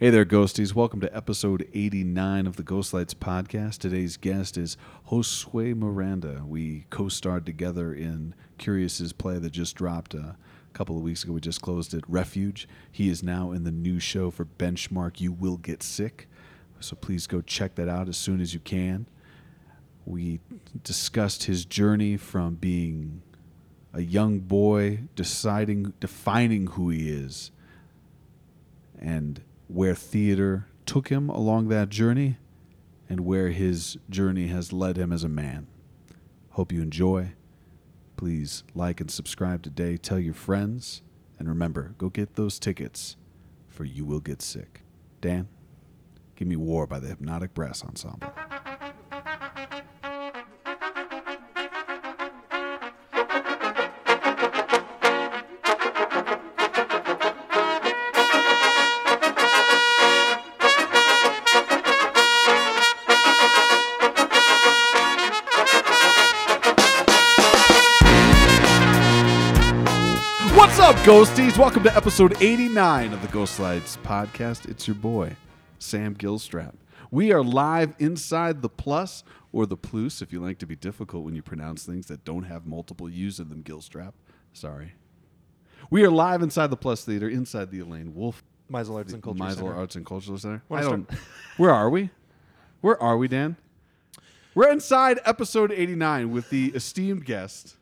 Hey there, ghosties. Welcome to episode 89 of the Ghostlights podcast. Today's guest is Josue Miranda. We co starred together in Curious's play that just dropped uh, a couple of weeks ago. We just closed it, Refuge. He is now in the new show for Benchmark, You Will Get Sick. So please go check that out as soon as you can. We discussed his journey from being a young boy, deciding, defining who he is, and where theater took him along that journey and where his journey has led him as a man. Hope you enjoy. Please like and subscribe today. Tell your friends. And remember, go get those tickets for You Will Get Sick. Dan, give me War by the Hypnotic Brass Ensemble. Ghosties? Welcome to episode 89 of the Ghost Lights podcast. It's your boy, Sam Gilstrap. We are live inside the plus or the plus if you like to be difficult when you pronounce things that don't have multiple U's in them, Gilstrap. Sorry. We are live inside the Plus Theater, inside the Elaine Wolf Mizel Arts and Culture Mizel Center. Arts and Cultural Center. I don't, where are we? Where are we, Dan? We're inside episode 89 with the esteemed guest,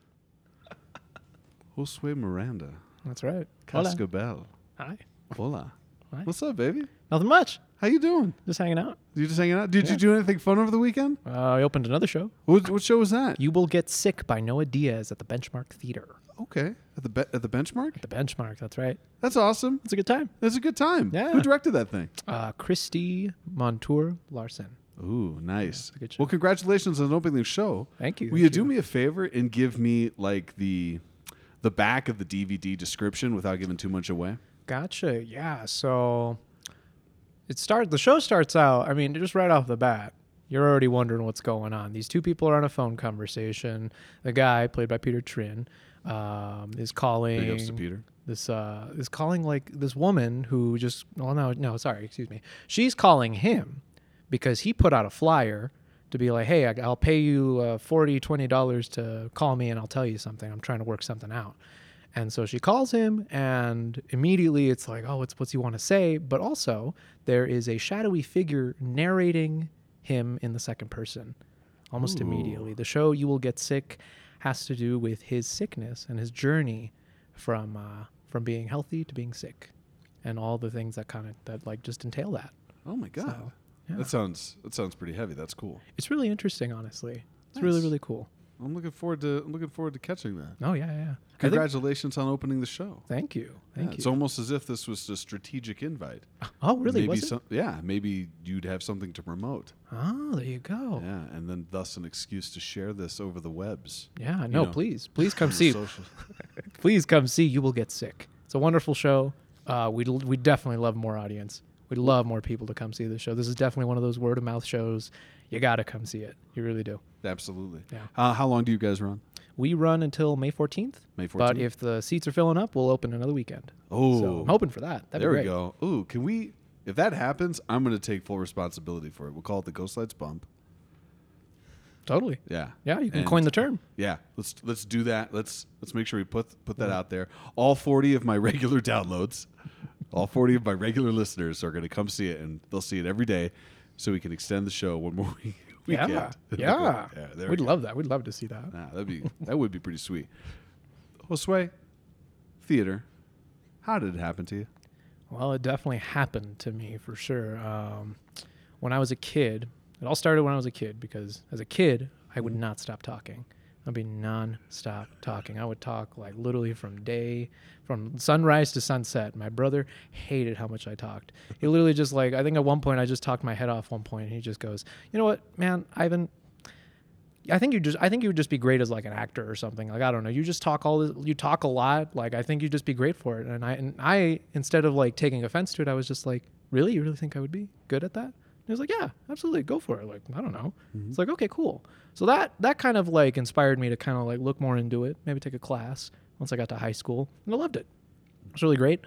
Josue Miranda. That's right. Hola. Cascabel. Hi. Hola. Hi. What's up, baby? Nothing much. How you doing? Just hanging out. You just hanging out? Did you do anything fun over the weekend? Uh, I opened another show. What, what show was that? You Will Get Sick by Noah Diaz at the Benchmark Theater. okay, at the be- at the benchmark. The Benchmark, that's right. That's awesome. It's a good time. That's a good time. Yeah. Who directed that thing? Uh, Christy Montour Larson. Ooh, nice. a good show. well, congratulations on opening the show. Thank you. Will you thank do me a favor and give me like the the back of the DVD description without giving too much away? Gotcha. Yeah. So it starts. The show starts out. I mean, just right off the bat, you're already wondering what's going on. These two people are on a phone conversation. The guy, played by Peter Trin, um, is calling. Big ups to Peter. this uh is calling like this woman who just well no no sorry excuse me she's calling him because he put out a flyer to be like hey i'll pay you uh, 40 20 dollars to call me and i'll tell you something i'm trying to work something out and so she calls him and immediately it's like oh what's what's he want to say but also there is a shadowy figure narrating him in the second person almost Ooh. immediately the show you will get sick has to do with his sickness and his journey from uh, from being healthy to being sick, and all the things that kind of that like just entail that. Oh my god. So, yeah. That sounds that sounds pretty heavy. That's cool. It's really interesting, honestly. It's really Nice. really cool. I'm looking forward to I'm looking forward to catching that. Oh yeah, yeah. Congratulations on opening the show. thank you, thank Yeah, you. It's almost as if this was a strategic invite. oh really? Maybe Was it? some, yeah, maybe you'd have something to promote. Oh, there you go. Yeah, and then thus an excuse to share this over the webs. Yeah, no, know, please, please come see. Please come see. You will get sick. It's a wonderful show. Uh, we we definitely love more audience. We'd love more people to come see the show. This is definitely one of those word of mouth shows. You got to come see it. You really do. Absolutely. Yeah. Uh, how long do you guys run? We run until May 14th. May 14th. But if the seats are filling up, we'll open another weekend. oh, So I'm hoping for that. That'd there we go. Ooh, can we? If that happens, I'm going to take full responsibility for it. We'll call it the Ghost Lights Bump. Totally. Yeah. Yeah, you can And- coin the term. Yeah, let's let's do that. Let's let's make sure we put put that out there. All 40 of my regular downloads, all 40 of my regular listeners are going to come see it, and they'll see it every day, so we can extend the show one more week. Yeah. weekend. Yeah. yeah. There We'd we love that. We'd love to see that. Nah, that'd be that would be pretty sweet. Josue, theater. How did it happen to you? Well, it definitely happened to me for sure. Um, when I was a kid, it all started when I was a kid because as a kid, I would not stop talking. I'd be non-stop talking. I would talk like literally from day, from sunrise to sunset. My brother hated how much I talked. He literally just like I think at one point I just talked my head off. One point, and he just goes, "You know what, man, Ivan." I think you just I think you would just be great as like an actor or something. Like I don't know. You just talk all this you talk a lot. Like I think you'd just be great for it. And I and I instead of like taking offense to it, I was just like, Really? You really think I would be good at that? He was like, Yeah, absolutely, go for it. Like, I don't know. It's like, okay, cool. So that that kind of like inspired me to kind of like look more into it, maybe take a class once I got to high school. And I loved it. It was really great.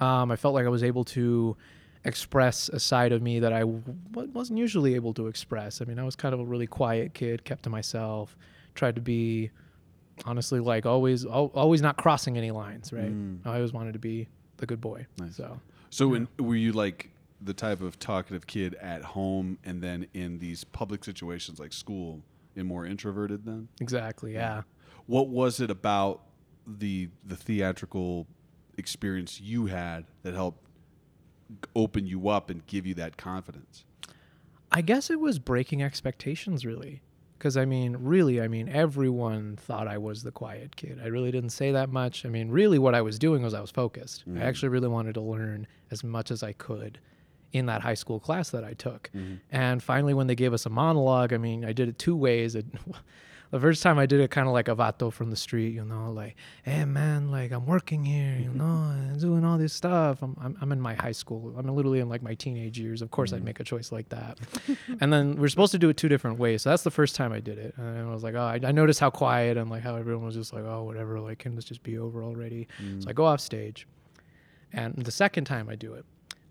Um, I felt like I was able to express a side of me that I w- wasn't usually able to express. I mean, I was kind of a really quiet kid, kept to myself, tried to be honestly like always al- always not crossing any lines, right? Mm. I always wanted to be the good boy. Nice. So, So, when, were you like the type of talkative kid at home, and then in these public situations like school, and more introverted? Then, exactly, yeah. what was it about the the theatrical experience you had that helped open you up and give you that confidence? I guess it was breaking expectations, really. Because, I mean, really, I mean, everyone thought I was the quiet kid. I really didn't say that much. I mean, really, what I was doing was I was focused. Mhm. I actually really wanted to learn as much as I could in that high school class that I took. Mm-hmm. And finally, when they gave us a monologue, I mean, I did it two ways. It, the first time I did it kind of like a vato from the street, you know, like, hey man, like I'm working here, you know, and doing all this stuff. I'm, I'm, I'm in my high school. I'm literally in like my teenage years. Of course, I'd mm-hmm. make a choice like that. and then we're supposed to do it two different ways. So that's the first time I did it. And I was like, oh, I, I noticed how quiet and like how everyone was just like, oh, whatever, like, can this just be over already? So mm. I go off stage. And the second time I do it,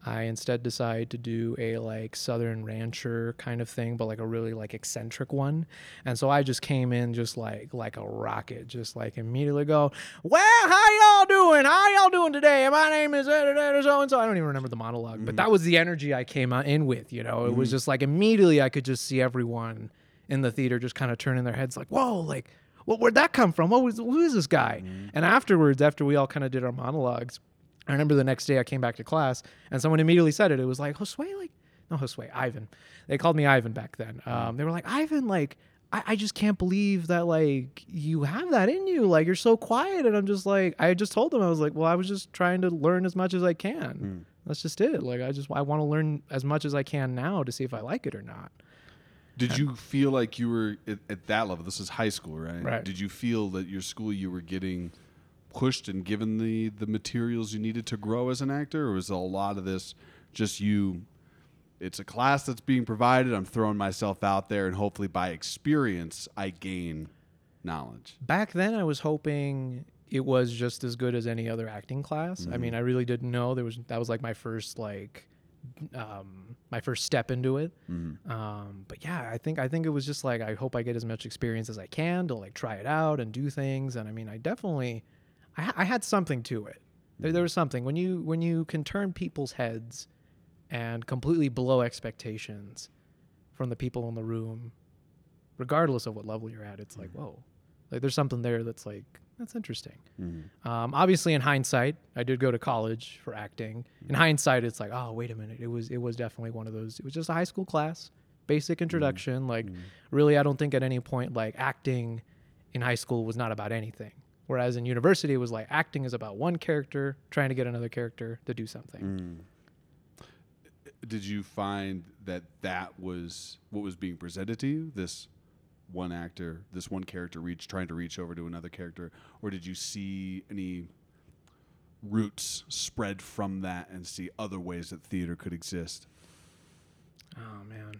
I instead decide to do a like Southern Rancher kind of thing, but like a really like eccentric one. And so I just came in just like like a rocket, just like immediately go, well, how y'all doing? How y'all doing today? My name is so and so. I don't even remember the monologue, but mm-hmm. that was the energy I came in with. You know, it was mm-hmm. just like immediately I could just see everyone in the theater just kind of turning their heads like, whoa, like. Well, where'd that come from? What was who is this guy? Mm-hmm. And afterwards, after we all kind of did our monologues, I remember the next day I came back to class and someone immediately said it. It was like, Josue, like, no, Josue, Ivan. They called me Ivan back then. Um, they were like, Ivan, like, I, I just can't believe that, like, you have that in you. Like, you're so quiet. And I'm just like, I just told them, I was like, well, I was just trying to learn as much as I can. That's just it. Like, I just, I want to learn as much as I can now to see if I like it or not. Did you feel like you were at, at that level? This is high school, right? Right. Did you feel that your school you were getting pushed and given the the materials you needed to grow as an actor, or was a lot of this just you? It's a class that's being provided. I'm throwing myself out there, and hopefully, by experience, I gain knowledge. back then I was hoping it was just as good as any other acting class. I mean, I really didn't know there was that was like my first like um my first step into it. Um but yeah, I think I think it was just like I hope I get as much experience as I can to like try it out and do things and I mean, I definitely I, I had something to it. There, there mm-hmm. was something. When you when you can turn people's heads and completely blow expectations from the people in the room regardless of what level you're at it's like mm-hmm. whoa. Like there's something there that's like that's interesting. Mm-hmm. Um, obviously in hindsight i did go to college for acting. In hindsight it's like oh wait a minute. It was it was definitely one of those it was just a high school class basic introduction. Like really i don't think at any point like acting in high school was not about anything whereas in university it was like acting is about one character trying to get another character to do something Did you find that that was what was being presented to you? This one actor, this one character reach trying to reach over to another character, or did you see any roots spread from that and see other ways that theater could exist? Oh man,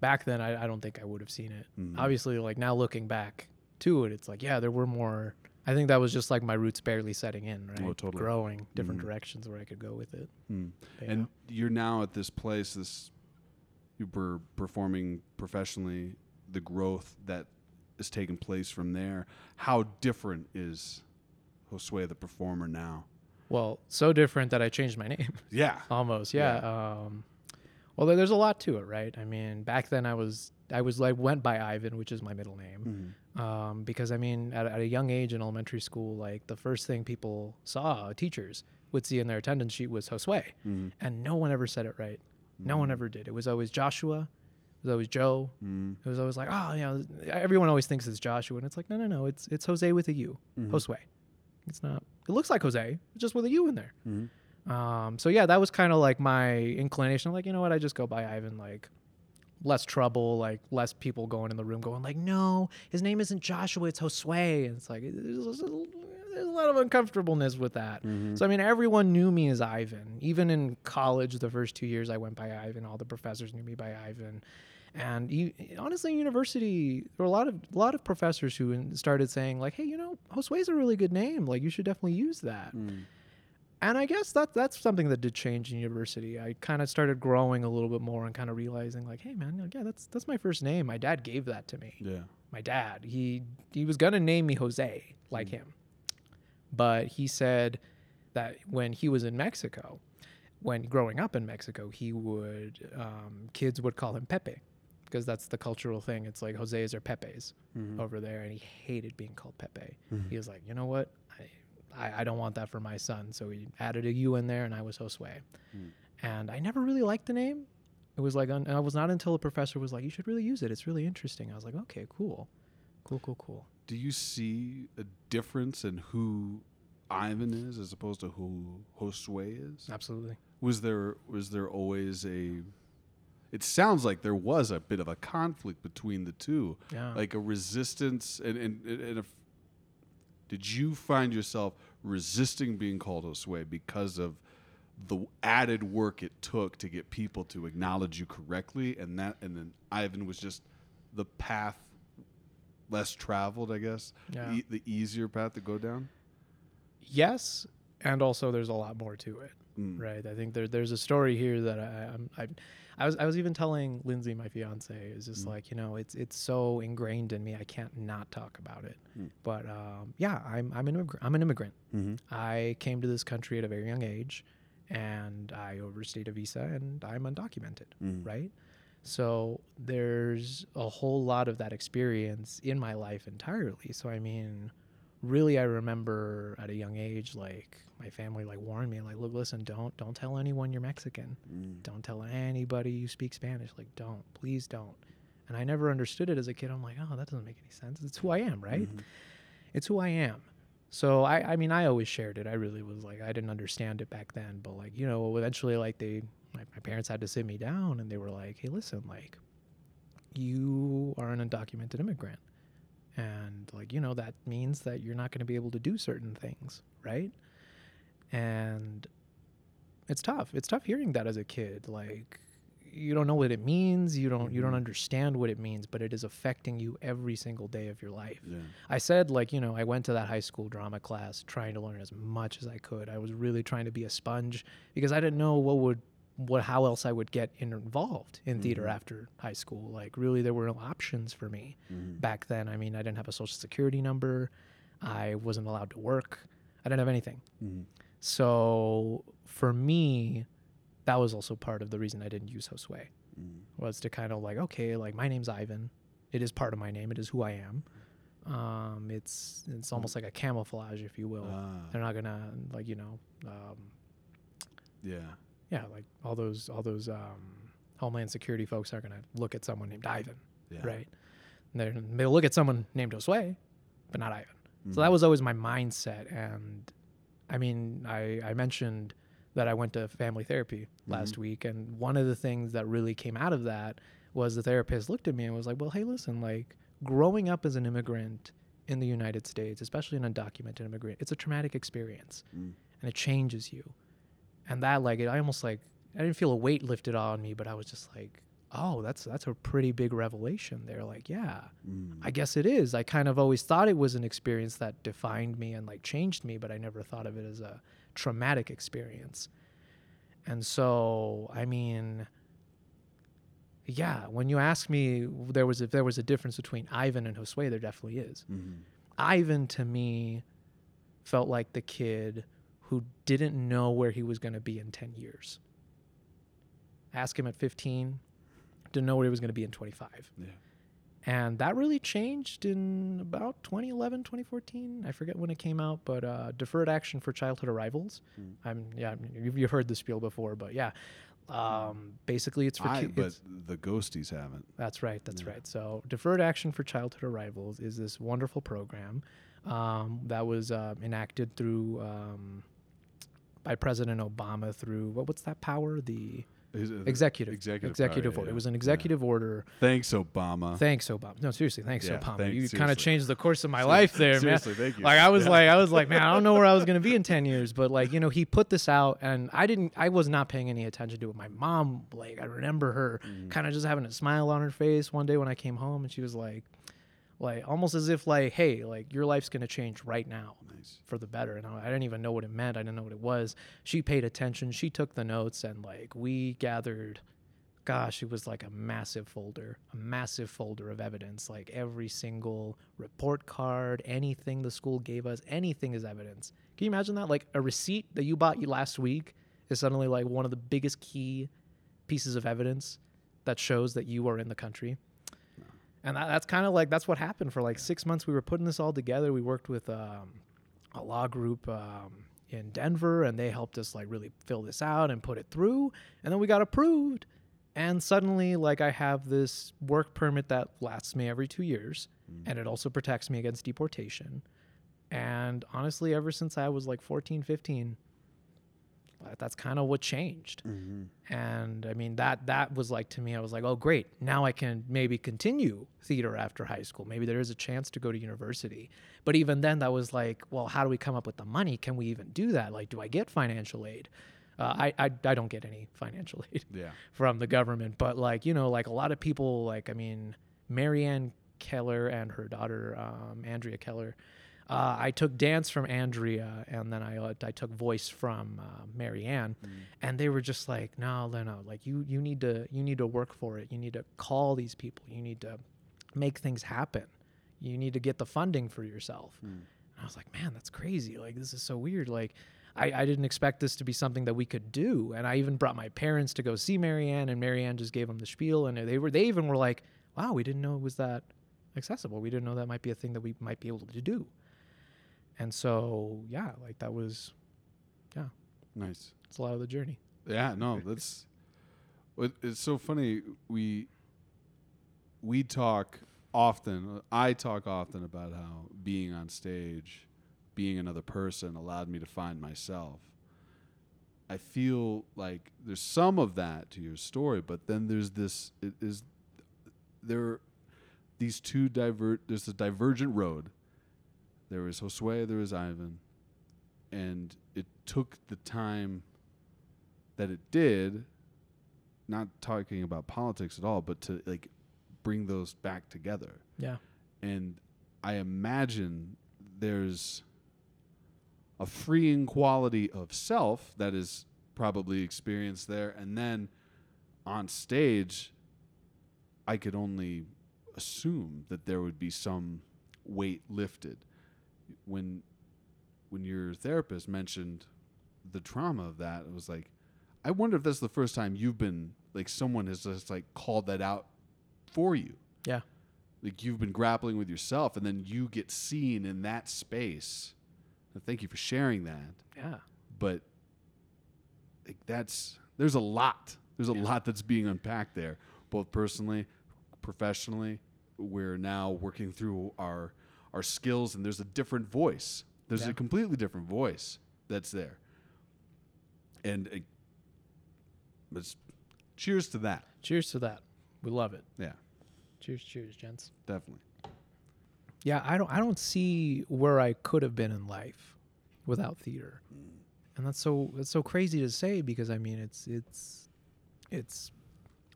back then I, I don't think I would have seen it. Mhm. Obviously, like now looking back to it, it's like yeah, there were more. I think that was just like my roots barely setting in, right? Oh, totally. Growing different Mhm. directions where I could go with it. Hmm. But, And you're now at this place, this you were performing professionally, the growth that is taking place from there. How different is Josue the performer now? well, so different that I changed my name Yeah. almost. Yeah. Um, well, there's a lot to it, right? I mean, back then I was I was like went by Ivan, which is my middle name. Um, because I mean, at, at a young age in elementary school, like the first thing people saw, teachers would see in their attendance sheet was Josue, Mhm. and no one ever said it right. No one ever did. It was always Joshua. It was always Joe. Mhm. It was always like, oh, you know, everyone always thinks it's Joshua, and it's like, no, no, no, it's it's Jose with a U, Mhm. Josue. It's not. It looks like Jose, just with a U in there. Mhm. Um, so yeah, that was kind of like my inclination. Like, you know what? I just go by Ivan. Like, less trouble. Like, less people going in the room going like, no, his name isn't Joshua. It's Josue. And it's like there's a, there's a lot of uncomfortableness with that. Mhm. So I mean, everyone knew me as Ivan. Even in college, the first two years I went by Ivan. All the professors knew me by Ivan. And you, honestly, university, there were a lot of a lot of professors who started saying like, "Hey, you know, Josue's a really good name. Like, you should definitely use that." Mm. And I guess that that's something that did change in university. I kind of started growing a little bit more and kind of realizing like, hey man, yeah, that's that's my first name. My dad gave that to me. Yeah. My dad, he he was gonna name me Jose like Hmm. him, but he said that when he was in Mexico, when growing up in Mexico, he would um, kids would call him Pepe because that's the cultural thing. It's like Jose's or Pepe's Mhm. over there, and he hated being called Pepe. Mhm. He was like, you know what, I, I I don't want that for my son, so we added a U in there, and I was Josue. Mm. And I never really liked the name. It was like, un- it was not until a professor was like, you should really use it. It's really interesting. I was like, okay, cool, cool, cool, cool. Do you see a difference in who Ivan is as opposed to who Josue is? Absolutely. Was there was there always a it sounds like there was a bit of a conflict between the two, Yeah. like a resistance. And, and, and if, did you find yourself resisting being called Josue because of the added work it took to get people to acknowledge you correctly, and that, and then Ivan was just the path less traveled, I guess, Yeah. e- the easier path to go down. yes, and also there's a lot more to it. Mm. Right. I think there, there's a story here that I, I'm, I, I was, I was even telling Lindsay, my fiance, is just Mm. like, you know, it's, it's so ingrained in me. I can't not talk about it. Mm. But, um, yeah, I'm, I'm an immigrant. I'm an immigrant. Mm-hmm. I came to this country at a very young age and I overstayed a visa and I'm undocumented. Mm. Right. So there's a whole lot of that experience in my life entirely. So, I mean, really, I remember at a young age, like my family like warned me, like, look, listen, don't don't tell anyone you're Mexican. Mm. Don't tell anybody you speak Spanish. Like, don't, please don't. And I never understood it as a kid. I'm like, oh, that doesn't make any sense. It's who I am, right? Mhm. It's who I am. So I, I mean, I always shared it. I really was like, I didn't understand it back then, but like, you know, eventually, like they, my, my parents had to sit me down and they were like, hey, listen, like, you are an undocumented immigrant. And like, you know, that means that you're not going to be able to do certain things, right? And it's tough. It's tough hearing that as a kid. Like, you don't know what it means. You don't you don't Mhm. understand what it means, but it is affecting you every single day of your life. Yeah. I said like, you know, I went to that high school drama class trying to learn as much as I could. I was really trying to be a sponge because I didn't know what would what how else I would get involved in theater Mhm. after high school. Like really there were no options for me Mhm. back then. I mean, I didn't have a social security number. I wasn't allowed to work. I didn't have anything. Mhm. So for me, that was also part of the reason I didn't use Josue Mm. was to kind of like, okay, like my name's Ivan. It is part of my name. It is who I am. Um, it's it's almost like a camouflage, if you will. Ah, They're not gonna like you know, um, yeah. Yeah, like all those all those um, Homeland Security folks are gonna look at someone named Ivan, Yeah. right? And they're, they'll look at someone named Josue, but not Ivan. So that Mhm. was always my mindset. And I mean, I, I mentioned that I went to family therapy last week. And one of the things that really came out of that was the therapist looked at me and was like, well, hey, listen, like growing up as an immigrant in the United States, especially an undocumented immigrant, it's a traumatic experience Mm. and it changes you. And that, like, it, I almost like, I didn't feel a weight lifted on me, but I was just like, oh, that's that's a pretty big revelation there. Like, yeah, Mm. I guess it is. I kind of always thought it was an experience that defined me and like changed me, but I never thought of it as a traumatic experience. And so, I mean, yeah, when you ask me there was if there was a difference between Ivan and Josue, there definitely is. Mhm. Ivan to me felt like the kid who didn't know where he was going to be in 10 years. Ask him at 15, didn't know where he was going to be in 25. Yeah. And that really changed in about 2011, 2014. I forget when it came out, but uh, deferred action for childhood arrivals. Mm. I'm yeah, you've, you've heard the spiel before, but yeah, um, basically it's for I, ki- but the ghosties haven't. that's right. That's Yeah. right. So, Deferred Action for Childhood Arrivals is this wonderful program um, that was uh, enacted through um, by President Obama through what, what's that power? The executive executive executive order. yeah. It was an Yeah. executive order. Thanks, Obama. Thanks, Obama. No, seriously, thanks, Yeah, Obama. thanks, you kind of changed the course of my life there, man. Seriously, thank you. Like I was Yeah. like I was like, man, I don't know where I was gonna be in ten years, but like you know, he put this out, and I didn't, I was not paying any attention to it. My mom, like, I remember her Mhm. kind of just having a smile on her face one day when I came home, and she was like, like almost as if like, hey, like your life's gonna change right now Nice. for the better. And I I didn't even know what it meant. I didn't know what it was. She paid attention. She took the notes, and like we gathered. Gosh, it was like a massive folder, a massive folder of evidence. Like every single report card, anything the school gave us, anything is evidence. Can you imagine that? Like a receipt that you bought you last week is suddenly like one of the biggest key pieces of evidence that shows that you are in the country. And that, that's kind of like that's what happened for like six months. We were putting this all together. We worked with um, a law group um, in Denver, and they helped us like really fill this out and put it through. And then we got approved. And suddenly, like I have this work permit that lasts me every two years, and it also protects me against deportation. And honestly, ever since I was like 14, 15, that- that's kind of what changed. And I mean that that was like to me, I was like, oh great, now I can maybe continue theater after high school. Maybe there is a chance to go to university. But even then, that was like, well, how do we come up with the money? Can we even do that? Like, do I get financial aid? Uh, I, I I don't get any financial aid Yeah. from the government, but like you know, like a lot of people, like I mean, Marianne Keller and her daughter um, Andrea Keller. Uh, I took dance from Andrea, and then I uh, I took voice from uh, Marianne, and they were just like, no, no, no, like you you need to you need to work for it. You need to call these people. You need to make things happen. You need to get the funding for yourself. And I was like, man, that's crazy. Like this is so weird. Like I, I didn't expect this to be something that we could do. And I even brought my parents to go see Marianne, and Marianne just gave them the spiel, and they were they even were like, wow, we didn't know it was that accessible. We didn't know that might be a thing that we might be able to do. And so yeah, like that was yeah, Nice. it's a lot of the journey. Yeah, no, that's it's so funny. We we talk often. I talk often about how being on stage, being another person, allowed me to find myself. I feel like there's some of that to your story, but then there's this. It is there these two divert. There's a divergent road. There was Josue. There was Ivan, and it took the time that it did not talking about politics at all but to like bring those back together Yeah. and i imagine there's a freeing quality of self that is probably experienced there and then on stage i could only assume that there would be some weight lifted when when your therapist mentioned the trauma of that it was like i wonder if that's the first time you've been like someone has just like called that out for you. Yeah. like you've been grappling with yourself and then you get seen in that space. And thank you for sharing that. Yeah. but like that's there's a lot. There's a lot that's being unpacked there both personally professionally. We're now working through our our skills and there's a different voice there's Yeah. a completely different voice that's there and it's cheers to that Cheers to that. We love it. yeah Cheers, cheers, gents. definitely Yeah, I don't I don't see where I could have been in life without theater. Mm. And that's so that's so crazy to say because I mean it's it's it's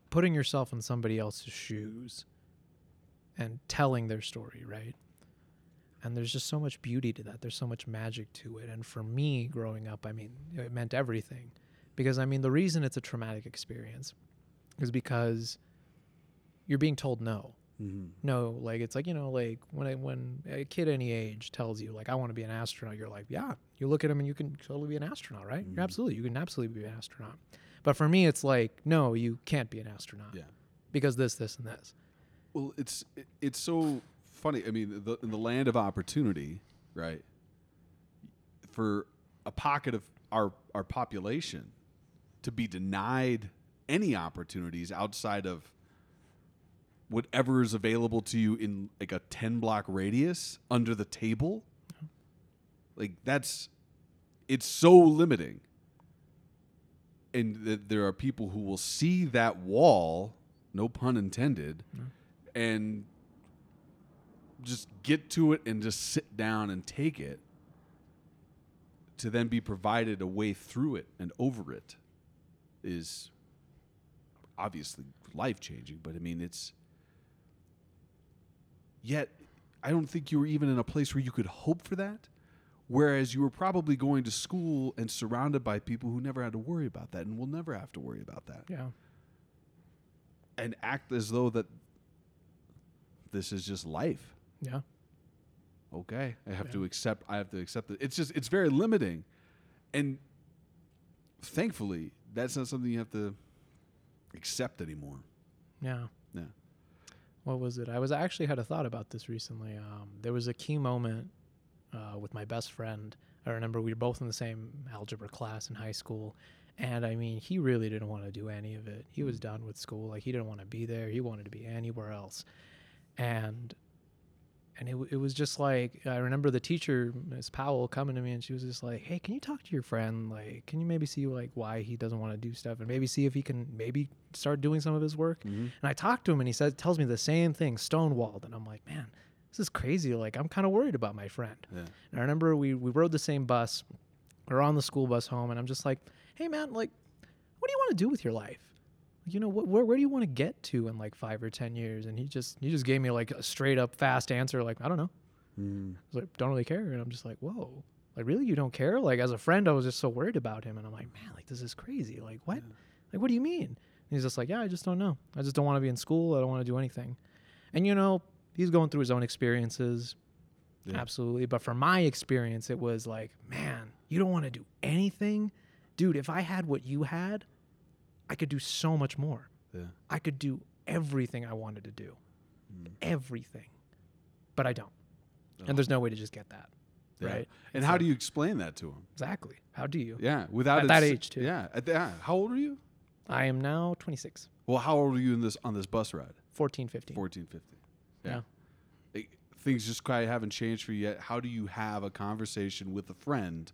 putting yourself in somebody else's shoes and telling their story, right? And there's just so much beauty to that. There's so much magic to it. And for me growing up, I mean, it meant everything. Because I mean, the reason it's a traumatic experience is because you're being told no mm-hmm. no like it's like you know like when I, when a kid any age tells you like i want to be an astronaut you're like yeah you look at him and you can totally be an astronaut right Mhm. you're absolutely you can absolutely be an astronaut but for me it's like no you can't be an astronaut yeah because this this and this Well, it's it- it's so funny. I mean, the, in the land of opportunity, right? For a pocket of our our population to be denied any opportunities outside of whatever is available to you in like a 10 block radius under the table like that's it's so limiting and th- there are people who will see that wall no pun intended and just get to it and just sit down and take it to then be provided a way through it and over it is obviously life changing but i mean it's yet I don't think you were even in a place where you could hope for that. Whereas you were probably going to school and surrounded by people who never had to worry about that and will never have to worry about that. Yeah. And act as though that this is just life. Yeah. Okay. I have Yeah. to accept I have to accept it. It's just it's very limiting. And thankfully, that's not something you have to accept anymore. Yeah. Yeah. What was it? I was I actually had a thought about this recently. Um, there was a key moment uh, with my best friend. I remember we were both in the same algebra class in high school, and I mean, he really didn't want to do any of it. He was done with school. Like he didn't want to be there. He wanted to be anywhere else, and and it, it was just like I remember the teacher, Miss Powell, coming to me and she was just like, "Hey, can you talk to your friend? Like, can you maybe see like why he doesn't want to do stuff, and maybe see if he can maybe start doing some of his work?" Mm-hmm. And I talked to him, and he says, tells me the same thing, stonewalled. And I'm like, man, this is crazy. Like, I'm kind of worried about my friend. Yeah. And I remember we we rode the same bus. We are on the school bus home, and I'm just like, hey, man, like, what do you want to do with your life? You know, what, where where do you want to get to in like five or ten years? And he just he just gave me like a straight up fast answer, like, I don't know. Mm. I was like, don't really care. And I'm just like, whoa, like really, you don't care? Like as a friend, I was just so worried about him, and I'm like, man, like this is crazy. Like what? Like what do you mean? And he's just like, yeah, I just don't know. I just don't want to be in school. I don't want to do anything. And you know, he's going through his own experiences, Yeah. absolutely. But for my experience, it was like, man, you don't want to do anything, dude. If I had what you had, I could do so much more. Yeah. I could do everything I wanted to do, Mm. everything. But I don't. Oh. And there's no way to just get that. Yeah. Right. And It's how do you explain that to him? Exactly. How do you? Yeah, without At that age, too. Yeah, at the, yeah. How old are you? I am now 26, Well, how old are you in this on this bus ride? 14, 15. 14, 15. Yeah. It- things just quite haven't changed for you yet. How do you have a conversation with a friend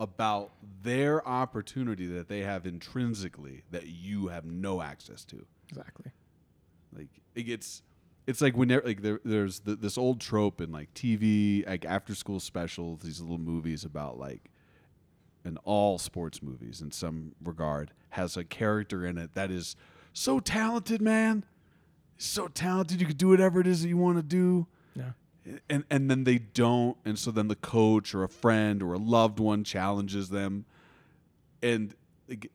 about their opportunity that they have intrinsically that you have no access to? Exactly. Like it gets, it's like when there, like there, there's th this old trope in like TV, like after school specials, these little movies about like, and all sports movies in some regard has a character in it that is so talented, man, so talented. You could do whatever it is that you want to do Yeah. And and then they don't and so then the coach or a friend or a loved one challenges them and like,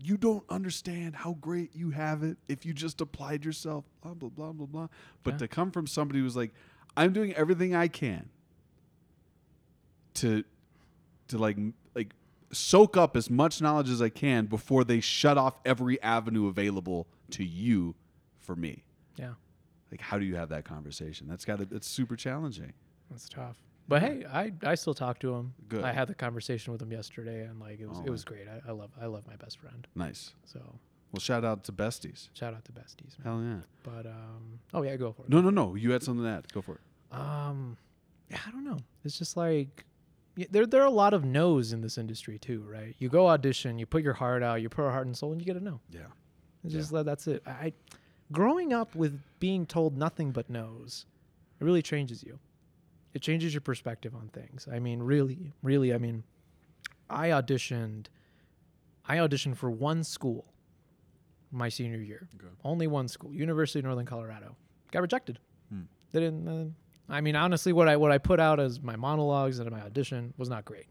you don't understand how great you have it if you just applied yourself blah blah blah blah blah but Yeah. to come from somebody who's like i'm doing everything i can to to like like soak up as much knowledge as i can before they shut off every avenue available to you for me Yeah. Like how do you have that conversation that's got to it's super challenging That's tough. But hey, I, I still talk to him. Good. I had the conversation with him yesterday, and like it was Oh, it was great. I, I love I love my best friend. nice So well shout out to besties shout out to besties, man. hell yeah But um, oh yeah, go for it. no no no you had something to add go for it Um, yeah, I don't know. It's just like there there are a lot of no's in this industry too, right? You go audition, you put your heart out, you put your heart and soul, and you get a no. yeah It's just that that's it. I growing up with being told nothing but no's, it really changes you. It changes your perspective on things. I mean, really, really. I mean, I auditioned. I auditioned for one school my senior year. Okay. Only one school, University of Northern Colorado. Got rejected. Hmm. They didn't. Uh, I mean, honestly, what I what I put out as my monologues and my audition was not great.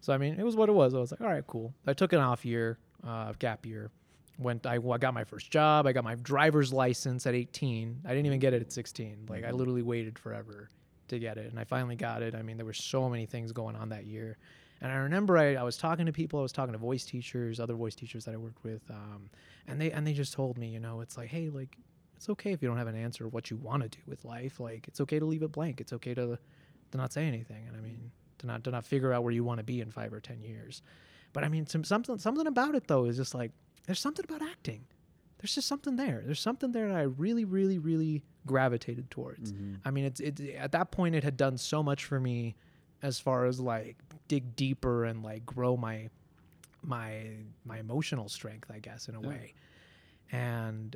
So I mean, it was what it was. I was like, all right, cool. I took an off year, uh, gap year. Went. I, I got my first job. I got my driver's license at 18. I didn't even get it at 16. Like I literally waited forever to get it, and I finally got it. I mean, there were so many things going on that year, and I remember I, I was talking to people. I was talking to voice teachers, other voice teachers that I worked with, um, and they and they just told me, you know, it's like, hey, like it's okay if you don't have an answer of what you want to do with life. Like it's okay to leave it blank. It's okay to to not say anything. And I mean, to not to not figure out where you want to be in five or ten years. But I mean, some, something something about it though is just like there's something about acting. There's just something there. There's something there that I really, really, really gravitated towards. Mm-hmm. I mean, it's it at that point it had done so much for me, as far as like dig deeper and like grow my my my emotional strength, I guess, in a Yeah. way. And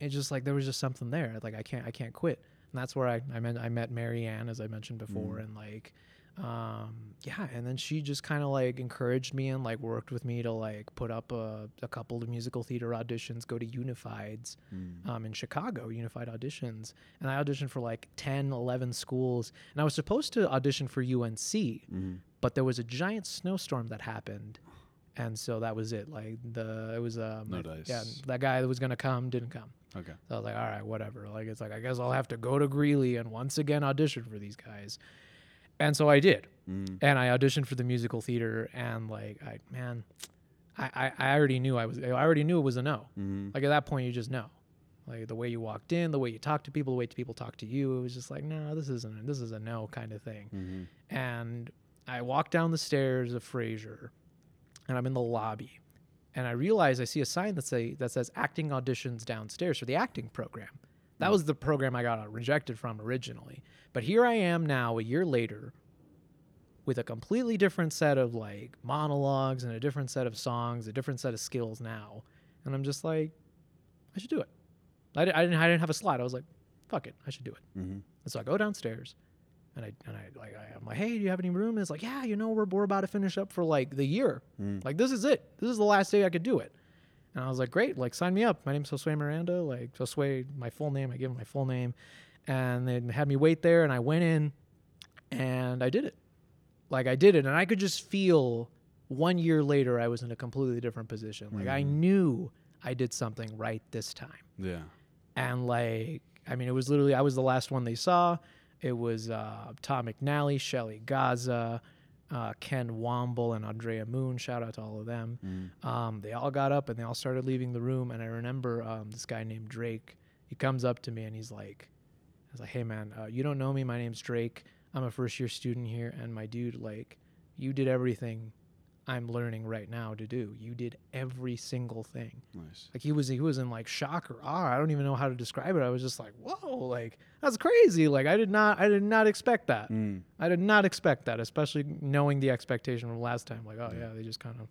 it's just like there was just something there. Like I can't I can't quit. And that's where I I met I met Marianne as I mentioned before, mm-hmm. and like um, yeah, and then she just kind of like encouraged me and like worked with me to like put up a, a couple of musical theater auditions, go to Unifieds Mm. um, in Chicago, Unified Auditions. And I auditioned for like 10, 11 schools. And I was supposed to audition for UNC, Mhm. but there was a giant snowstorm that happened. And so that was it. Like the, it was, um, No dice. yeah, that guy that was going to come didn't come. Okay. So I was like, all right, whatever. Like, it's like, I guess I'll have to go to Greeley and once again audition for these guys. And so I did. Mm. And I auditioned for the musical theater. And like, I, man, I, I, I already knew I was, I already knew it was a no. Mhm. Like at that point, you just know. Like the way you walked in, the way you talked to people, the way people talk to you, it was just like, no, this isn't, this is a no kind of thing. Mhm. And I walk down the stairs of Frasier, and I'm in the lobby, and I realize I see a sign that say that says acting auditions downstairs for the acting program. That was the program I got rejected from originally. But here I am now, a year later, with a completely different set of like monologues and a different set of songs, a different set of skills now, and I'm just like, I should do it. I, di- I didn't. I didn't have a slot. I was like, fuck it, I should do it. Mhm. And so I go downstairs, and I and I like I, I'm like, hey, do you have any room? And it's like, yeah, you know, we're we're about to finish up for like the year. Mm. Like this is it. This is the last day I could do it. And I was like, great, like sign me up. My name's Josue Miranda. Like Josue, my full name. I give him my full name, and they had me wait there, and I went in, and I did it. Like I did it, and I could just feel. One year later, I was in a completely different position. Like I knew I did something right this time Yeah. and like I mean, it was literally I was the last one they saw. It was uh, Tom McNally, Shelly Gaza, uh, Ken Womble, and Andrea Moon. Shout out to all of them. Mm. Um, they all got up and they all started leaving the room. And I remember um, this guy named Drake. He comes up to me and he's like, "I was like, hey man, uh, you don't know me. My name's Drake. I'm a first year student here, and my dude, like, you did everything." I'm learning right now to do. You did every single thing. Nice. Like he was he was in like shock or awe. I don't even know how to describe it. I was just like, whoa, like that's crazy. Like I did not I did not expect that. Mm. I did not expect that, especially knowing the expectation from last time. Like, oh yeah, they just kind of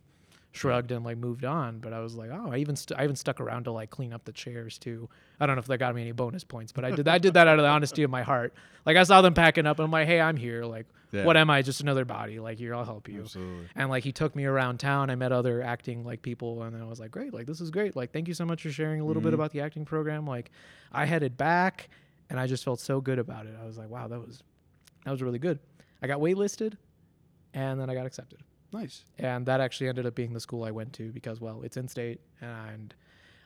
shrugged and like moved on. But I was like, oh, I even st- I even stuck around to like clean up the chairs too. I don't know if that got me any bonus points, but I did I did that out of the honesty of my heart. Like I saw them packing up, and I'm like, hey, I'm here. Like, Yeah. what am I? Just another body. Like here, I'll help you Absolutely. and like he took me around town i met other acting like people and then i was like great like this is great like thank you so much for sharing a little bit Mhm. about the acting program like i headed back and i just felt so good about it i was like wow that was that was really good i got waitlisted and then i got accepted Nice. and that actually ended up being the school i went to because well it's in state and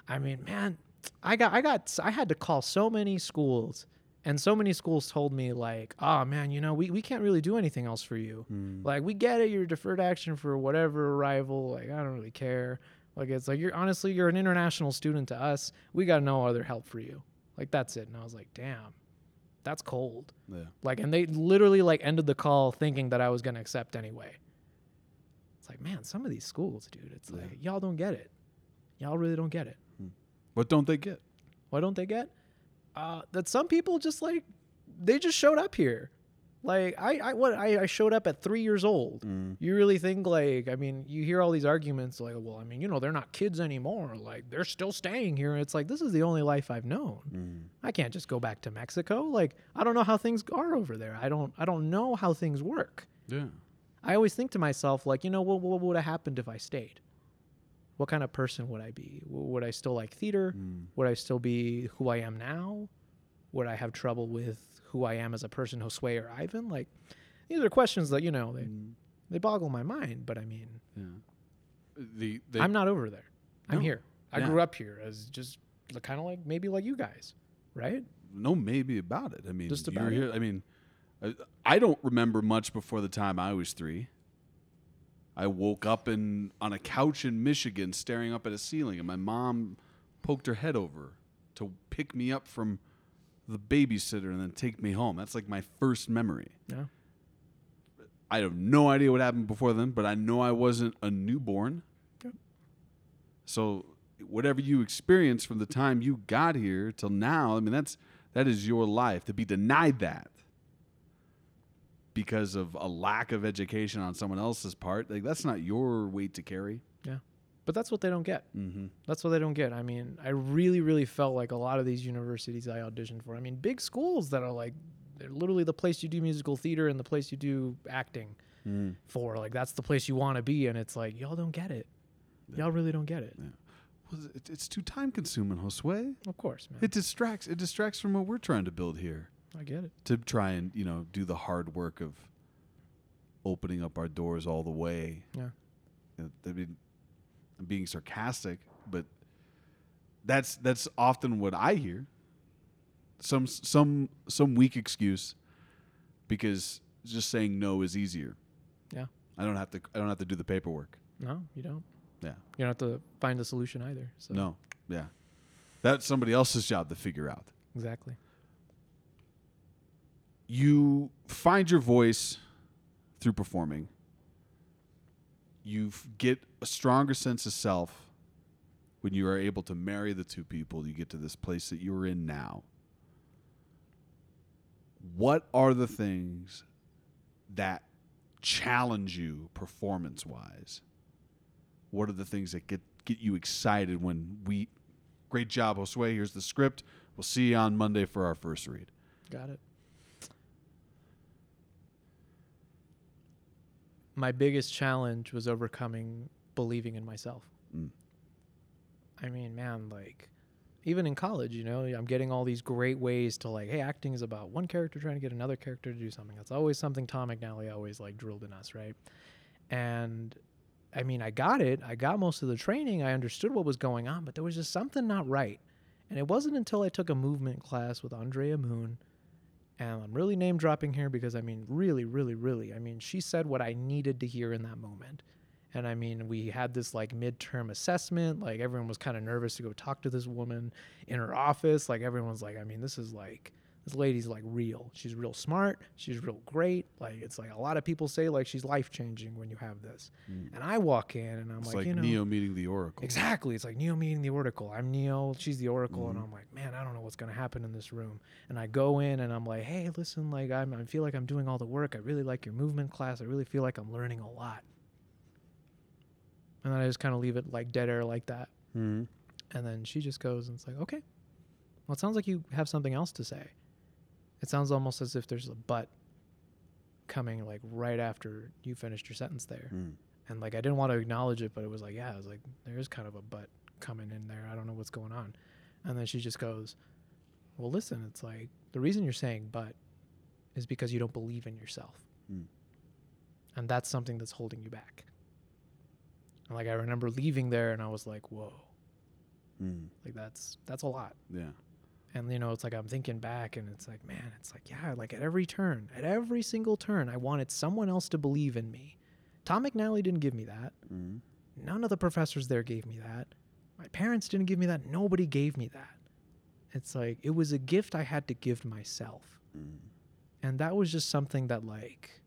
i mean man i got i got i had to call so many schools and so many schools told me like oh man you know we, we can't really do anything else for you Mm. like we get it, you're deferred action for whatever arrival. Like I don't really care. Like it's like you're honestly you're an international student to us. We got no other help for you. Like that's it. And I was like, damn, that's cold. Yeah. Like and they literally like ended the call thinking that I was gonna accept anyway. It's like man, some of these schools, dude. It's Yeah. like y'all don't get it. Y'all really don't get it. What don't they get? What don't they get? Uh, that some people just like they just showed up here. Like I, I what I, I showed up at three years old. Mm. You really think like I mean you hear all these arguments like well I mean you know they're not kids anymore like they're still staying here it's like this is the only life I've known Mm. I can't just go back to Mexico like I don't know how things are over there I don't I don't know how things work Yeah. I always think to myself like you know what what would have happened if I stayed what kind of person would I be would I still like theater Mm. would I still be who I am now would I have trouble with who I am as a person Josue or Ivan like these are questions that you know they Mm. they boggle my mind but I mean Yeah. The, the I'm not over there. I'm here. I Yeah. grew up here as just kind of like maybe like you guys, right? no maybe about it. I mean, Just you're about it? here. I mean, I, don't remember much before the time I was three. I woke up in on a couch in Michigan, staring up at a ceiling, and my mom poked her head over to pick me up from the babysitter and then take me home. That's like my first memory. Yeah. I have no idea what happened before then, but I know I wasn't a newborn. Yep. So whatever you experienced from the time you got here till now, I mean that's that is your life. To be denied that because of a lack of education on someone else's part, like that's not your weight to carry. Yeah. But that's what they don't get. Mm-hmm. That's what they don't get. I mean, I really, really felt like a lot of these universities I auditioned for. I mean, big schools that are like they're literally the place you do musical theater and the place you do acting Mm. for. Like that's the place you want to be, and it's like y'all don't get it. Y'all really don't get it. Well, it's too time consuming, Josue. Of course, man. It distracts. It distracts from what we're trying to build here. I get it. To try and you know do the hard work of opening up our doors all the way. Yeah. I mean, I'm being sarcastic, but that's that's often what I hear. Some some some weak excuse because just saying no is easier. Yeah. I don't have to. I don't have to do the paperwork. No, you don't. Yeah. You don't have to find the solution either. So No. Yeah. That's somebody else's job to figure out. exactly. You find your voice through performing. You get a stronger sense of self when you are able to marry the two people. You get to this place that you're in now. What are the things that challenge you performance wise? What are the things that get get you excited when we great job, Josue. Here's the script. We'll see you on Monday for our first read. Got it. My biggest challenge was overcoming believing in myself. Mm. I mean, man, like even in college, you know, I'm getting all these great ways to like, hey, acting is about one character trying to get another character to do something. That's always something Tom McNally always like drilled in us, right? And I mean, I got it. I got most of the training. I understood what was going on, but there was just something not right. And it wasn't until I took a movement class with Andrea Moon, and I'm really name dropping here because I mean, really, really, really, I mean, she said what I needed to hear in that moment. And I mean, we had this like midterm assessment. Like everyone was kind of nervous to go talk to this woman in her office. Like everyone's like, I mean, this is like, this lady's like real. She's real smart. She's real great. Like it's like a lot of people say like she's life changing when you have this. And I walk in and I'm like, like, you know, Neo meeting the Oracle. Exactly. It's like Neo meeting the Oracle. I'm Neo. She's the Oracle, Mm-hmm. and I'm like, man, I don't know what's gonna happen in this room. And I go in and I'm like, hey, listen, like I'm, I feel like I'm doing all the work. I really like your movement class. I really feel like I'm learning a lot. And then I just kind of leave it like dead air like that. Mhm. And then she just goes and it's like, okay. Well, it sounds like you have something else to say. It sounds almost as if there's a but coming like right after you finished your sentence there Mm. and like I didn't want to acknowledge it, but it was like, yeah, I was like, there is kind of a but coming in there. I don't know what's going on. And then she just goes, well, listen, it's like the reason you're saying but is because you don't believe in yourself, Mm. and that's something that's holding you back. And like I remember leaving there, and I was like, whoa, Mm. like that's that's a lot. Yeah. And you know, it's like I'm thinking back, and it's like, man, it's like, yeah, like at every turn, at every single turn, I wanted someone else to believe in me. Tom McNally didn't give me that. Mm. None of the professors there gave me that. My parents didn't give me that. Nobody gave me that. It's like it was a gift I had to give myself. Mm. And that was just something that like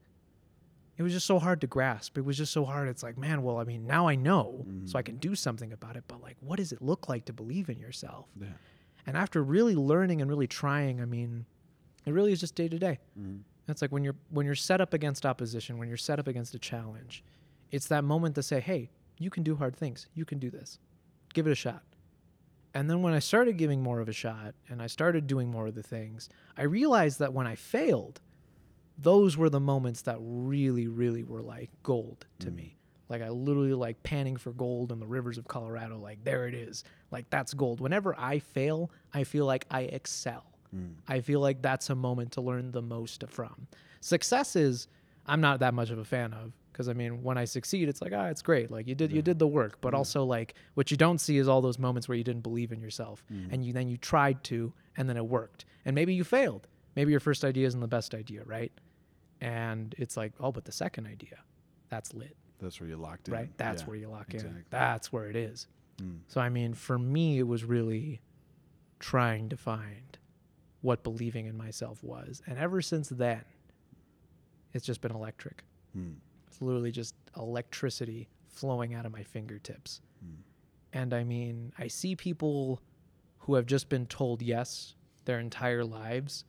it was just so hard to grasp. It was just so hard. It's like, man, well, I mean, now I know, so I can do something about it, but like what does it look like to believe in yourself? Yeah. And after really learning and really trying, I mean, it really is just day to day. Mm. It's like when you're when you're set up against opposition, when you're set up against a challenge, it's that moment to say, "Hey, you can do hard things. You can do this. Give it a shot." And then when I started giving more of a shot and I started doing more of the things, I realized that when I failed, those were the moments that really really were like gold to me. Like I literally like panning for gold in the rivers of Colorado like there it is. Like that's gold. Whenever I fail, I feel like I excel. I feel like that's a moment to learn the most from. Success is I'm not that much of a fan of because I mean when I succeed it's like ah it's great. Like you did you did the work. But also like what you don't see is all those moments where you didn't believe in yourself and you then you tried to and then it worked. And maybe you failed. Maybe your first idea isn't the best idea right? And it's like oh but the second idea that's lit That's where you locked in. right that's Yeah, where you lock exactly. in that's where it is Mm. so I mean, for me, it was really trying to find what believing in myself was, and ever since then, it's just been electric. Mm. It's literally just electricity flowing out of my fingertips. And I mean, I see people who have just been told yes their entire lives.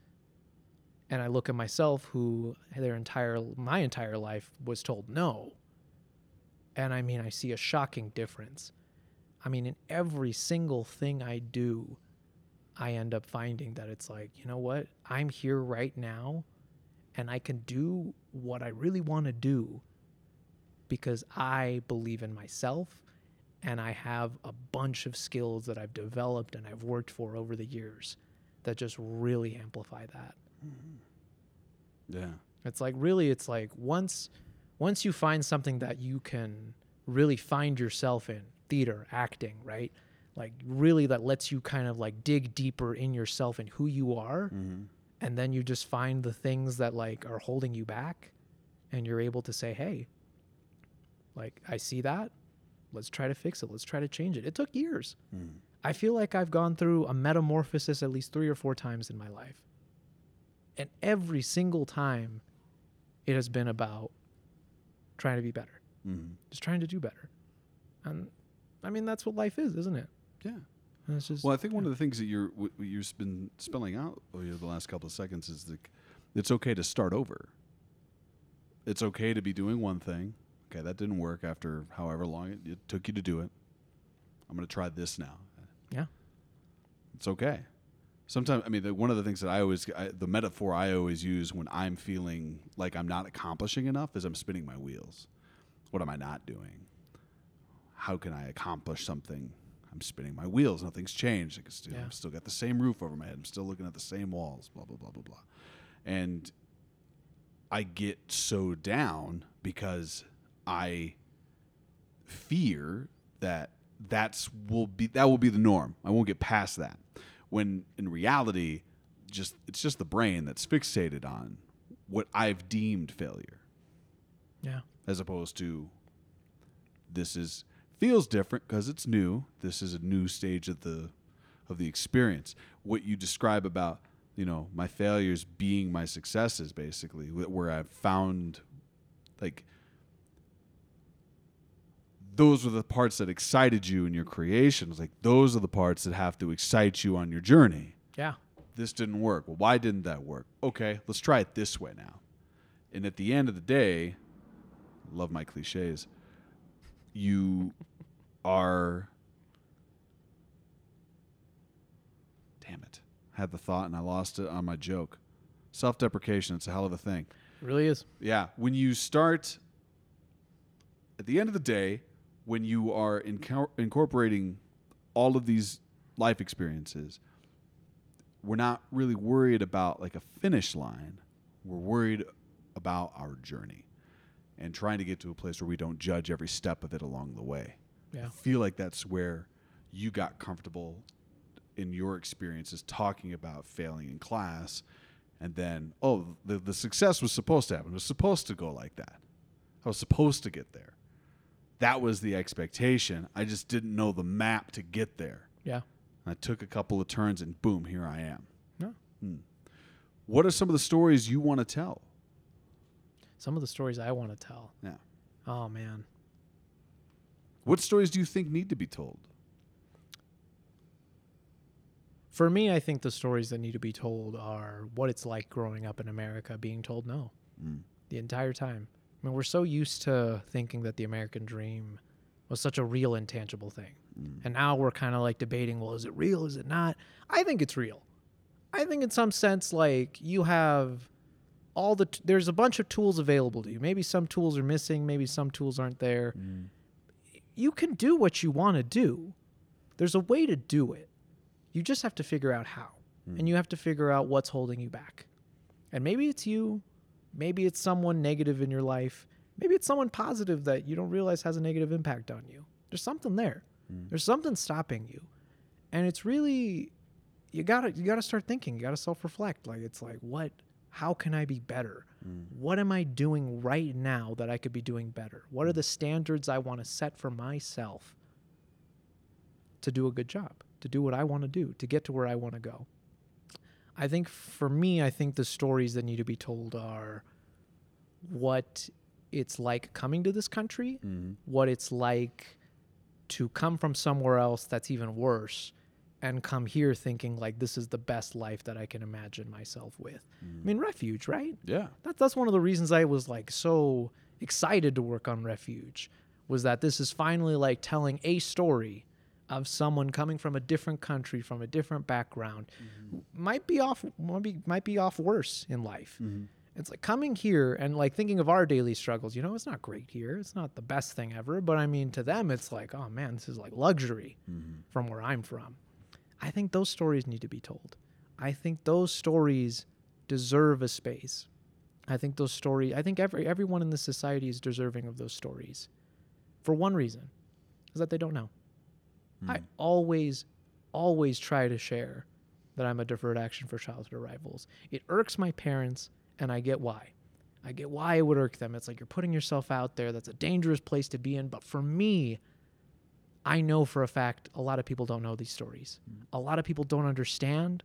And I look at myself who their entire my entire life was told no. And I mean, I see a shocking difference. I mean, in every single thing I do, I end up finding that it's like, you know what? I'm here right now and I can do what I really want to do because I believe in myself and I have a bunch of skills that I've developed and I've worked for over the years that just really amplify that. Mm-hmm. Yeah. It's like really it's like once once you find something that you can really find yourself in, theater, acting, right? Like really that lets you kind of like dig deeper in yourself and who you are Mm-hmm. and then you just find the things that like are holding you back and you're able to say, "Hey, like I see that. Let's try to fix it. Let's try to change it." It took years. Mm. I feel like I've gone through a metamorphosis at least three or four times in my life. And every single time it has been about trying to be better, Mm-hmm. just trying to do better. And I mean, that's what life is, isn't it? Yeah. Just, Well, I think one of the things that you're what you've been spelling out over the last couple of seconds is that it's okay to start over. It's okay to be doing one thing. Okay, that didn't work after however long it, it took you to do it. I'm going to try this now. Yeah. It's okay. Sometimes, I mean, the, one of the things that I always, I, the metaphor I always use when I'm feeling like I'm not accomplishing enough is I'm spinning my wheels. What am I not doing? How can I accomplish something? I'm spinning my wheels. Nothing's changed. I still, Yeah. I'm still got the same roof over my head. I'm still looking at the same walls. Blah blah blah blah blah. And I get so down because I fear that that's will be that will be the norm. I won't get past that. When in reality, just it's just the brain that's fixated on what I've deemed failure yeah. as opposed to this is feels different because it's new. This is a new stage of the of the experience. What you describe about you know my failures being my successes, basically, where I've found like those were the parts that excited you in your creations. Like those are the parts that have to excite you on your journey Yeah. this didn't work. Well, why didn't that work? Okay, let's try it this way now. And at the end of the day, love my cliches. You are. Damn it. I had the thought and I lost it on my joke. Self deprecation, it's a hell of a thing. It really is. Yeah, when you start at the end of the day, when you are inco- incorporating all of these life experiences, we're not really worried about like a finish line. We're worried about our journey and trying to get to a place where we don't judge every step of it along the way. Yeah. I feel like that's where you got comfortable in your experiences talking about failing in class and then oh the, the success was supposed to happen it was supposed to go like that i was supposed to get there that was the expectation i just didn't know the map to get there Yeah. i took a couple of turns and boom here i am No. Hmm. what are some of the stories you want to tell Some of the stories I want to tell. Yeah. Oh man. what stories do you think need to be told For me, I think the stories that need to be told are what it's like growing up in America being told no Mm. the entire time. I mean, we're so used to thinking that the American dream was such a real, intangible thing. Mm. And now we're kind of like debating, well, is it real? Is it not? I think it's real. I think in some sense, like you have all the, t- there's a bunch of tools available to you. Maybe some tools are missing, maybe some tools aren't there. Mm. You can do what you want to do. There's a way to do it. You just have to figure out how. And you have to figure out what's holding you back. And maybe it's you. Maybe it's someone negative in your life. Maybe it's someone positive that you don't realize has a negative impact on you. There's something there. Mm. There's something stopping you. And it's really you got to you got to start thinking. You got to self-reflect. Like it's like what how can I be better? Mm. What am I doing right now that I could be doing better? What are the standards I want to set for myself to do a good job, to do what I want to do, to get to where I want to go? I think for me, I think the stories that need to be told are what it's like coming to this country, Mhm. what it's like to come from somewhere else that's even worse and come here thinking like this is the best life that I can imagine myself with. I mean, refuge, right? yeah That's that's one of the reasons I was like so excited to work on Refuge was that this is finally like telling a story of someone coming from a different country, from a different background, mm-hmm. might be off might be, might be off worse in life. Mm-hmm. It's like coming here and like thinking of our daily struggles. You know, it's not great here. It's not the best thing ever, but I mean, to them, it's like, oh man, this is like luxury mm-hmm. from where I'm from. I think those stories need to be told. I think those stories deserve a space. I think those stories. I think every everyone in this society is deserving of those stories, for one reason, is that they don't know. Hmm. I always, always try to share that I'm a deferred action for childhood arrivals. It irks my parents, and I get why. I get why it would irk them. It's like you're putting yourself out there. That's a dangerous place to be in. But for me, I know for a fact a lot of people don't know these stories. Hmm. A lot of people don't understand.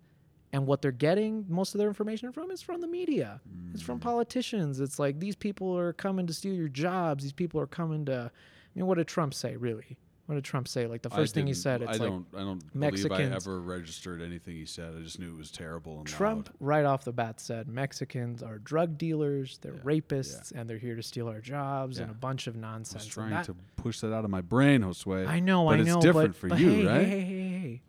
And what they're getting most of their information from is from the media. It's from hmm. politicians. It's like these people are coming to steal your jobs. These people are coming to. I mean, what did Trump say, really? What did Trump say? Like the I first thing he said, it's I like don't. I don't believe I Mexicans- ever registered anything he said. I just knew it was terrible and Trump, loud. right off the bat, said Mexicans are drug dealers, they're Yeah, rapists, and they're here to steal our jobs and a bunch of I nonsense. was And trying that- to push that out of my brain, Josue. I know, but I know, it's different but, for but you, hey, right? Hey, hey, hey, hey.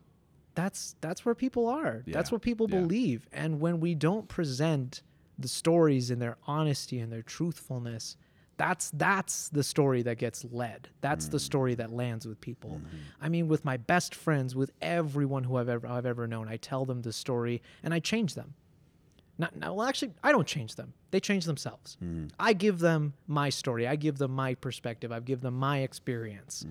That's that's where people are. That's what people yeah. believe. And when we don't present the stories in their honesty and their truthfulness, that's that's the story that gets led. That's Mm. the story that lands with people. Mm-hmm. I mean, with my best friends, with everyone who I've ever I've ever known, I tell them the story and I change them. Not, no, well, actually, I don't change them. They change themselves. Mm-hmm. I give them my story. I give them my perspective. I give them my experience.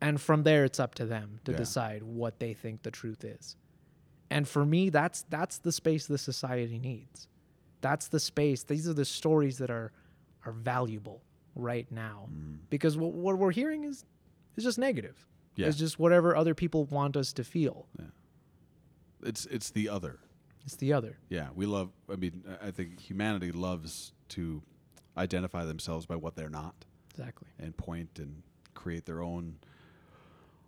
And from there, it's up to them to Yeah. decide what they think the truth is. And for me, that's that's the space the society needs. That's the space. These are the stories that are are valuable right now, mm. because what, what we're hearing is is just negative. Yeah. It's just whatever other people want us to feel. It's it's the other. It's the other. Yeah, we love. I mean, I think humanity loves to identify themselves by what they're not Exactly. and point and create their own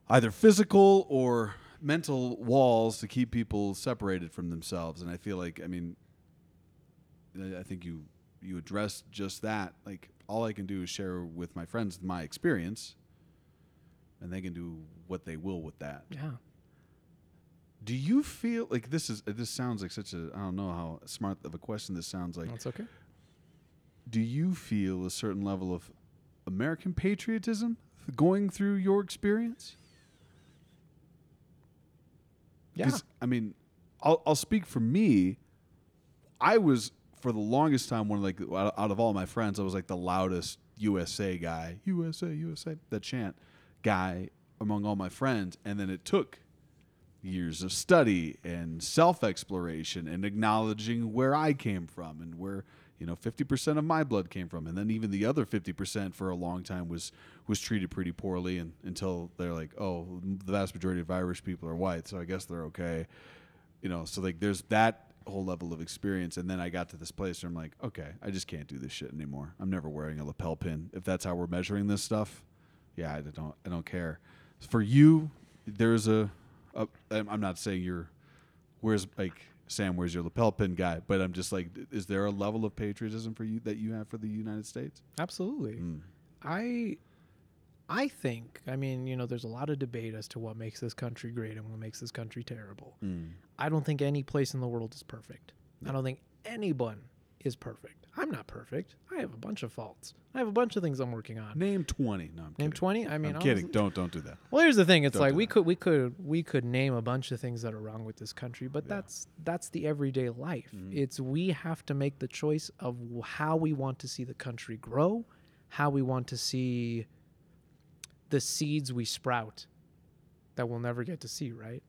either physical or mental walls to keep people separated from themselves. And I feel like, I mean, I think you you address just that. Like, all I can do is share with my friends my experience, and they can do what they will with that. Yeah. Do you feel like this is this sounds like such a I don't know how smart of a question this sounds like. That's okay. Do you feel a certain level of American patriotism going through your experience? Yeah. I mean, I'll I'll speak for me. I was for the longest time one of like out of all my friends, I was like the loudest USA guy, USA, USA, that chant guy among all my friends, and then it took years of study and self exploration and acknowledging where I came from and where you know 50% of my blood came from. And then even the other 50% for a long time was was treated pretty poorly and until they're like oh the vast majority of Irish people are white so I guess they're okay. You know so like there's that whole level of experience and then I got to this place where I'm like okay I just can't do this shit anymore I'm never wearing a lapel pin if that's how we're measuring this stuff yeah I don't I don't care for you there's a, a I'm I'm not saying you're where's like Sam where's your lapel pin guy but I'm just like is there a level of patriotism for you that you have for the United States Absolutely. Mm. I I think, I mean, you know, there's a lot of debate as to what makes this country great and what makes this country terrible. Mm. I don't think any place in the world is perfect. I don't think anyone is perfect. I'm not perfect. I have a bunch of faults. I have a bunch of things I'm working on. name 20 no I'm Name 20? I mean, I'm kidding don't don't do that Well, here's the thing. It's Don't like we that. could we could we could name a bunch of things that are wrong with this country, but Yeah. that's that's the everyday life. Mhm. It's we have to make the choice of how we want to see the country grow, how we want to see the seeds we sprout that we'll never get to see, right?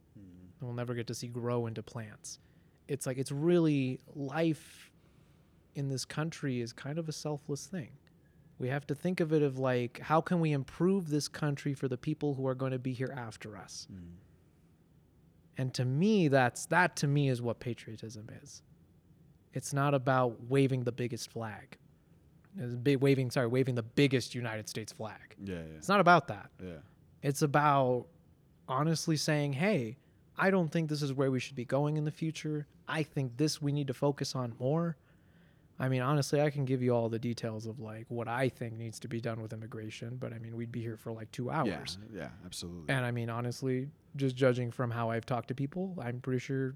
That we'll never get to see grow into plants. It's like it's really life in this country is kind of a selfless thing. We have to think of it of like how can we improve this country for the people who are going to be here after us. Mm. And to me that's that to me is what patriotism is. It's not about waving the biggest flag. It's big waving sorry, waving the biggest United States flag. yeah yeah It's not about that. yeah It's about honestly saying, "Hey, I don't think this is where we should be going in the future. I think this we need to focus on more." I mean, honestly, I can give you all the details of like what I think needs to be done with immigration, but I mean, we'd be here for like two hours. Yeah, yeah, absolutely. And I mean, honestly, just judging from how I've talked to people, I'm pretty sure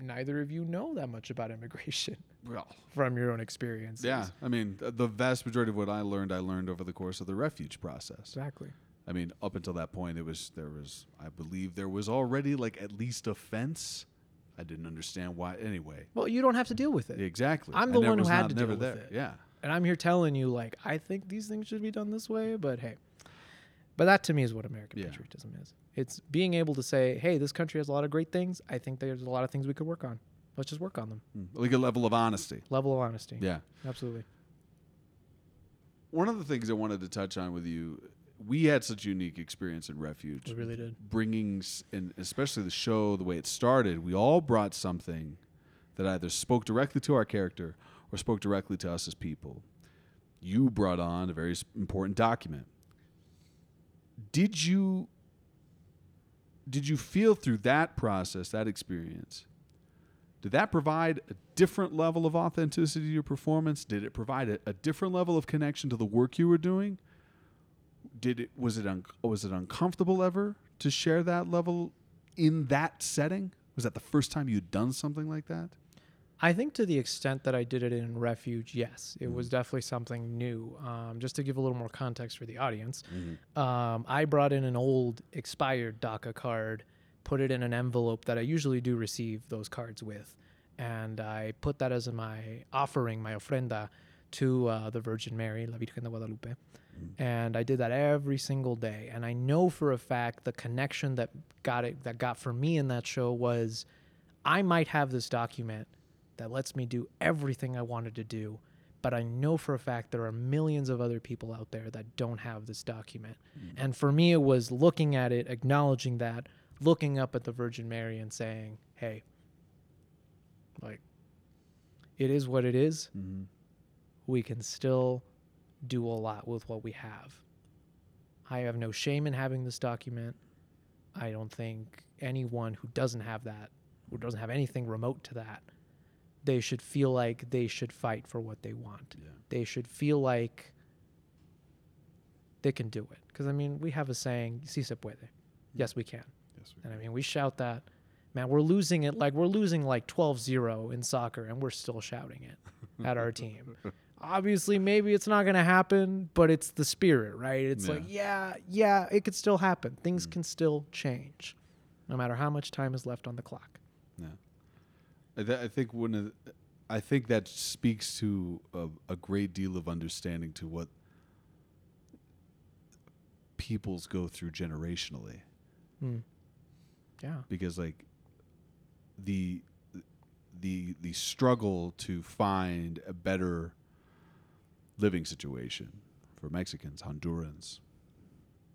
neither of you know that much about immigration well, from your own experiences. yeah. I mean, the vast majority of what I learned, I learned over the course of the refuge process. Exactly. I mean, up until that point, it was there was I believe there was already like at least a fence. I didn't understand why. Anyway, Well, you don't have to deal with it. exactly. I'm the one who had to never deal with there. it. Yeah. And I'm here telling you, like, I think these things should be done this way, but hey. But that to me is what American Yeah. patriotism is. It's being able to say, hey, this country has a lot of great things. I think there's a lot of things we could work on. Let's just work on them. Mm. Like a level of honesty. Level of honesty. Yeah. Absolutely. One of the things I wanted to touch on with you, we had such a unique experience in Refuge. We really did. Bringing, and especially the show, the way it started, we all brought something that either spoke directly to our character or spoke directly to us as people. You brought on a very important document. Did you did you feel through that process, that experience, did that provide a different level of authenticity to your performance? Did it provide a, a different level of connection to the work you were doing? Did it was it un, was it uncomfortable ever to share that level in that setting? Was that the first time you'd done something like that? I think to the extent that I did it in Refuge, yes, it Mm-hmm. was definitely something new. Um, just to give a little more context for the audience, um, I brought in an old expired DACA card, put it in an envelope that I usually do receive those cards with, and I put that as my offering, my ofrenda, to uh, the Virgin Mary, La Virgen de Guadalupe. And I did that every single day. And I know for a fact the connection that got it, that got for me in that show was I might have this document that lets me do everything I wanted to do. But I know for a fact there are millions of other people out there that don't have this document. And for me, it was looking at it, acknowledging that, looking up at the Virgin Mary and saying, hey, like, it is what it is. Mm-hmm. We can still do a lot with what we have. I have no shame in having this document. I don't think anyone who doesn't have that, who doesn't have anything remote to that, they should feel like they should fight for what they want. Yeah. They should feel like they can do it. Because, I mean, we have a saying, si se puede. Yes, we can. Yes, we And I mean, we shout that. Man, we're losing it like we're losing like 12 0 in soccer, and we're still shouting it at our team. Obviously, maybe it's not going to happen, but it's the spirit, right? It's Yeah. like, yeah, yeah, it could still happen. Things can still change, no matter how much time is left on the clock. Yeah. I, th- I think one of the, I think that speaks to a, a great deal of understanding to what peoples go through generationally Hmm. Yeah. because like the the the struggle to find a better living situation for Mexicans, Hondurans,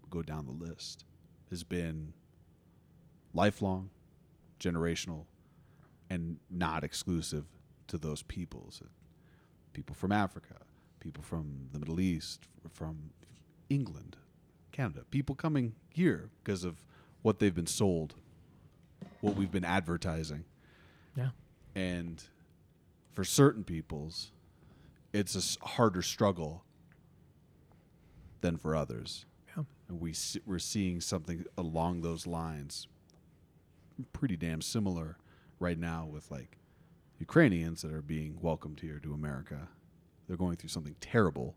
go down the list, has been lifelong, generational, and not exclusive to those peoples. People from Africa, people from the Middle East, from England, Canada, people coming here because of what they've been sold, what we've been advertising. Yeah. And for certain peoples, it's a harder struggle than for others. Yeah. And we we're seeing something along those lines, pretty damn similar right now with like Ukrainians that are being welcomed here to America. They're going through something terrible.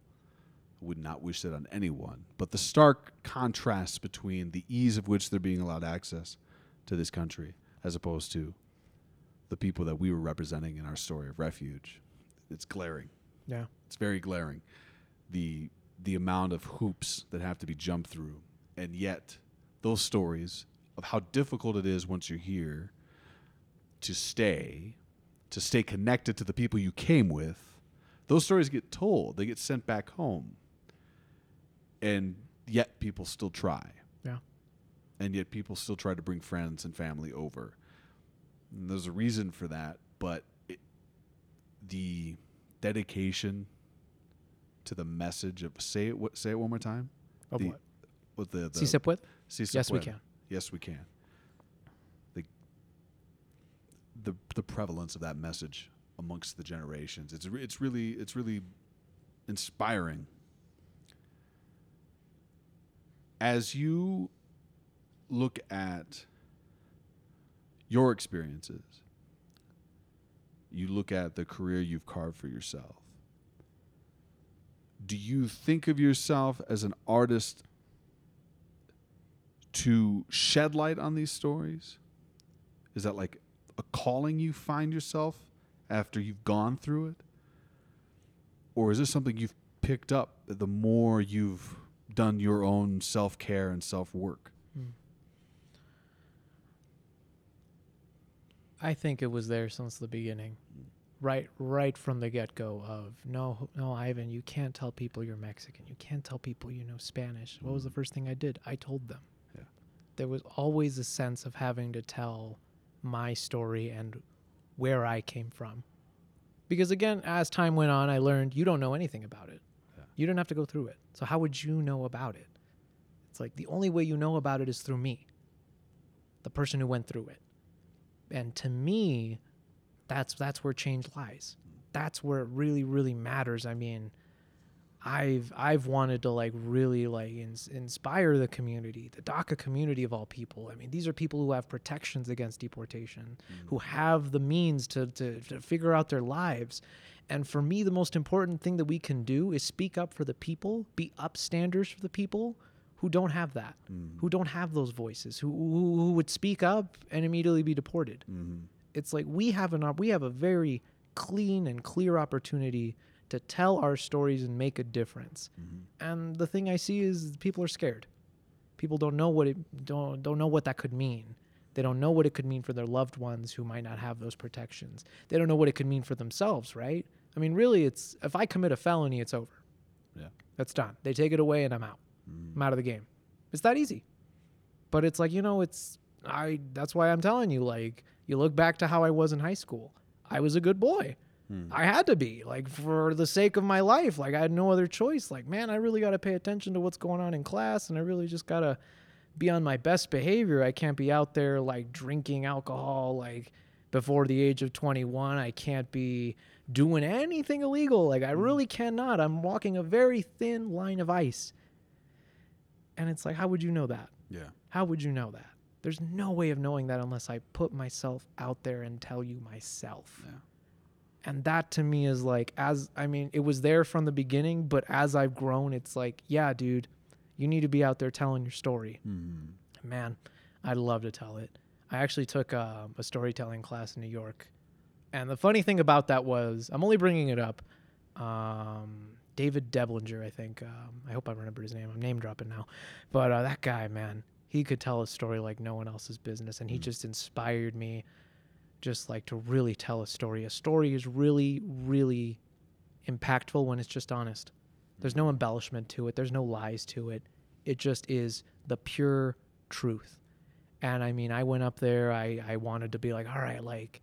I would not wish that on anyone. But the stark contrast between the ease of which they're being allowed access to this country as opposed to the people that we were representing in our story of refuge, it's glaring. Yeah. It's very glaring. The the amount of hoops that have to be jumped through. And yet those stories of how difficult it is once you're here to stay, to stay connected to the people you came with, those stories get told. They get sent back home. And yet people still try. Yeah. And yet people still try to bring friends and family over. And there's a reason for that, but it, the dedication to the message of say it say it one more time. Of The- what? With the, the Si se puede? Si se Yes, we can. Yes, we can. The, the the prevalence of that message amongst the generations. It's re- it's really it's really inspiring. As you look at your experiences, you look at the career you've carved for yourself. Do you think of yourself as an artist to shed light on these stories? Is that like a calling you find yourself after you've gone through it? Or is this something you've picked up the more you've done your own self care and self work? I think it was there since the beginning. Right right from the get go of no no Ivan, you can't tell people you're Mexican. You can't tell people you know Spanish. What was the mm. first thing I did? I told them. Yeah. There was always a sense of having to tell my story and where I came from. Because again, as time went on, I learned you don't know anything about it. Yeah. You don't have to go through it. So how would you know about it? It's like the only way you know about it is through me, the person who went through it. And to me, that's that's where change lies. That's where it really really matters. I mean, I've I've wanted to like really like ins- inspire the community, the DACA community of all people. I mean, these are people who have protections against deportation, who mm. have the means to, to to figure out their lives. And for me, the most important thing that we can do is speak up for the people, be upstanders for the people who don't have that, mm-hmm. who don't have those voices, who, who who would speak up and immediately be deported mm-hmm. it's like we have an op- we have a very clean and clear opportunity to tell our stories and make a difference. Mm-hmm. And the thing I see is people are scared. People don't know what it don't don't know what that could mean. They don't know what it could mean for their loved ones who might not have those protections. They don't know what it could mean for themselves, right? I mean, really, it's if I commit a felony, it's over. Yeah. That's done. They take it away and I'm out. I'm out of the game. It's that easy. But it's like, you know, it's I that's why I'm telling you like you look back to how I was in high school. I was a good boy. Hmm. I had to be like for the sake of my life. Like I had no other choice. Like, man, I really got to pay attention to what's going on in class and I really just got to be on my best behavior. I can't be out there like drinking alcohol like before the age of 21. I can't be doing anything illegal. Like I hmm. really cannot. I'm walking a very thin line of ice. And it's like, how would you know that? Yeah. How would you know that? There's no way of knowing that unless I put myself out there and tell you myself. Yeah. And that to me is like, as I mean, it was there from the beginning, but as I've grown, it's like, yeah, dude, you need to be out there telling your story. Mm-hmm. Man, I'd love to tell it. I actually took um, a storytelling class in New York. And the funny thing about that was, I'm only bringing it up. Um, David Deblinger, I think. Um, I hope I remember his name. I'm name dropping now. But uh, that guy, man, he could tell a story like no one else's business. And he just inspired me just like to really tell a story. A story is really, really impactful when it's just honest. There's no embellishment to it, there's no lies to it. It just is the pure truth. And I mean, I went up there, I, I wanted to be like, all right, like,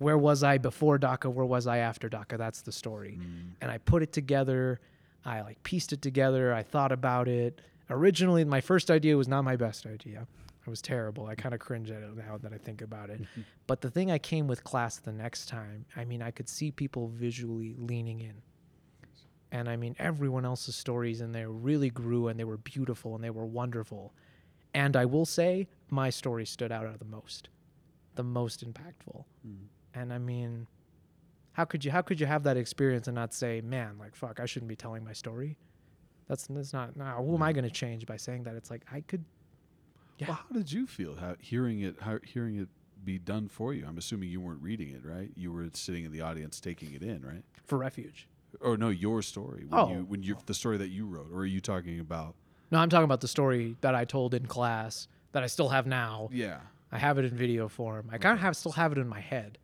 where was I before DACA? Where was I after DACA? That's the story. Mm. And I put it together. I like pieced it together. I thought about it. Originally, my first idea was not my best idea. It was terrible. I kind of cringe at it now that I think about it. but the thing I came with class the next time, I mean, I could see people visually leaning in. And I mean, everyone else's stories in there really grew and they were beautiful and they were wonderful. And I will say, my story stood out the most, the most impactful. Mm. And I mean, how could you how could you have that experience and not say, man, like fuck, I shouldn't be telling my story? That's that's not. No, who am I going to change by saying that? It's like I could. Yeah. Well, how did you feel how, hearing it? How, hearing it be done for you? I'm assuming you weren't reading it, right? You were sitting in the audience taking it in, right? for refuge. Or no, your story. When Oh. you when you the story that you wrote, or are you talking about? No, I'm talking about the story that I told in class that I still have now. Yeah. I have it in video form. I kind of have still have it in my head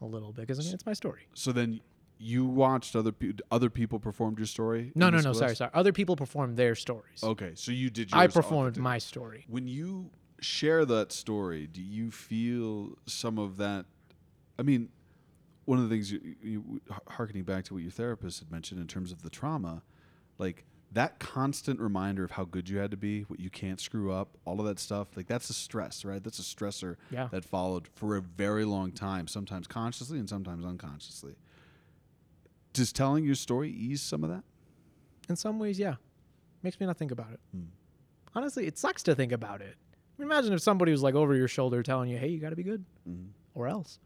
a little bit because I mean, it's my story. So then you watched other pe- other people performed your story. No, no, no. Sorry, sorry. Other people perform their stories. Okay, so you did. I performed my story. When you share that story, do you feel some of that? I mean, one of the things you, you harkening back to what your therapist had mentioned in terms of the trauma, like that constant reminder of how good you had to be, what you can't screw up, all of that stuff, like that's a stress, right? That's a stressor Yeah. that followed for a very long time, sometimes consciously and sometimes unconsciously. Does telling your story ease some of that? In some ways, yeah. Makes me not think about it. Hmm. Honestly, it sucks to think about it. I mean, imagine if somebody was like over your shoulder telling you, hey, you got to be good, Mm-hmm. or else.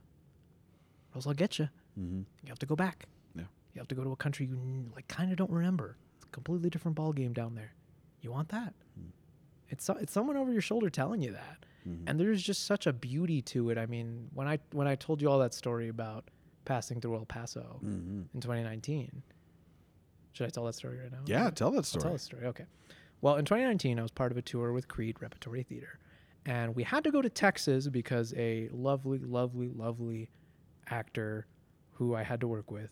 Or else I'll get you. Mm-hmm. You have to go back. Yeah. You have to go to a country you like kind of don't remember. Completely different ball game down there. You want that? Hmm. It's it's someone over your shoulder telling you that, Mhm. and there's just such a beauty to it. I mean, when I when I told you all that story about passing through El Paso Mm-hmm. in 2019, should I tell that story right now? Yeah, tell that I'll story. tell the story. Okay. Well, in 2019, I was part of a tour with Creede Repertory Theater, and we had to go to Texas because a lovely, lovely, lovely actor who I had to work with,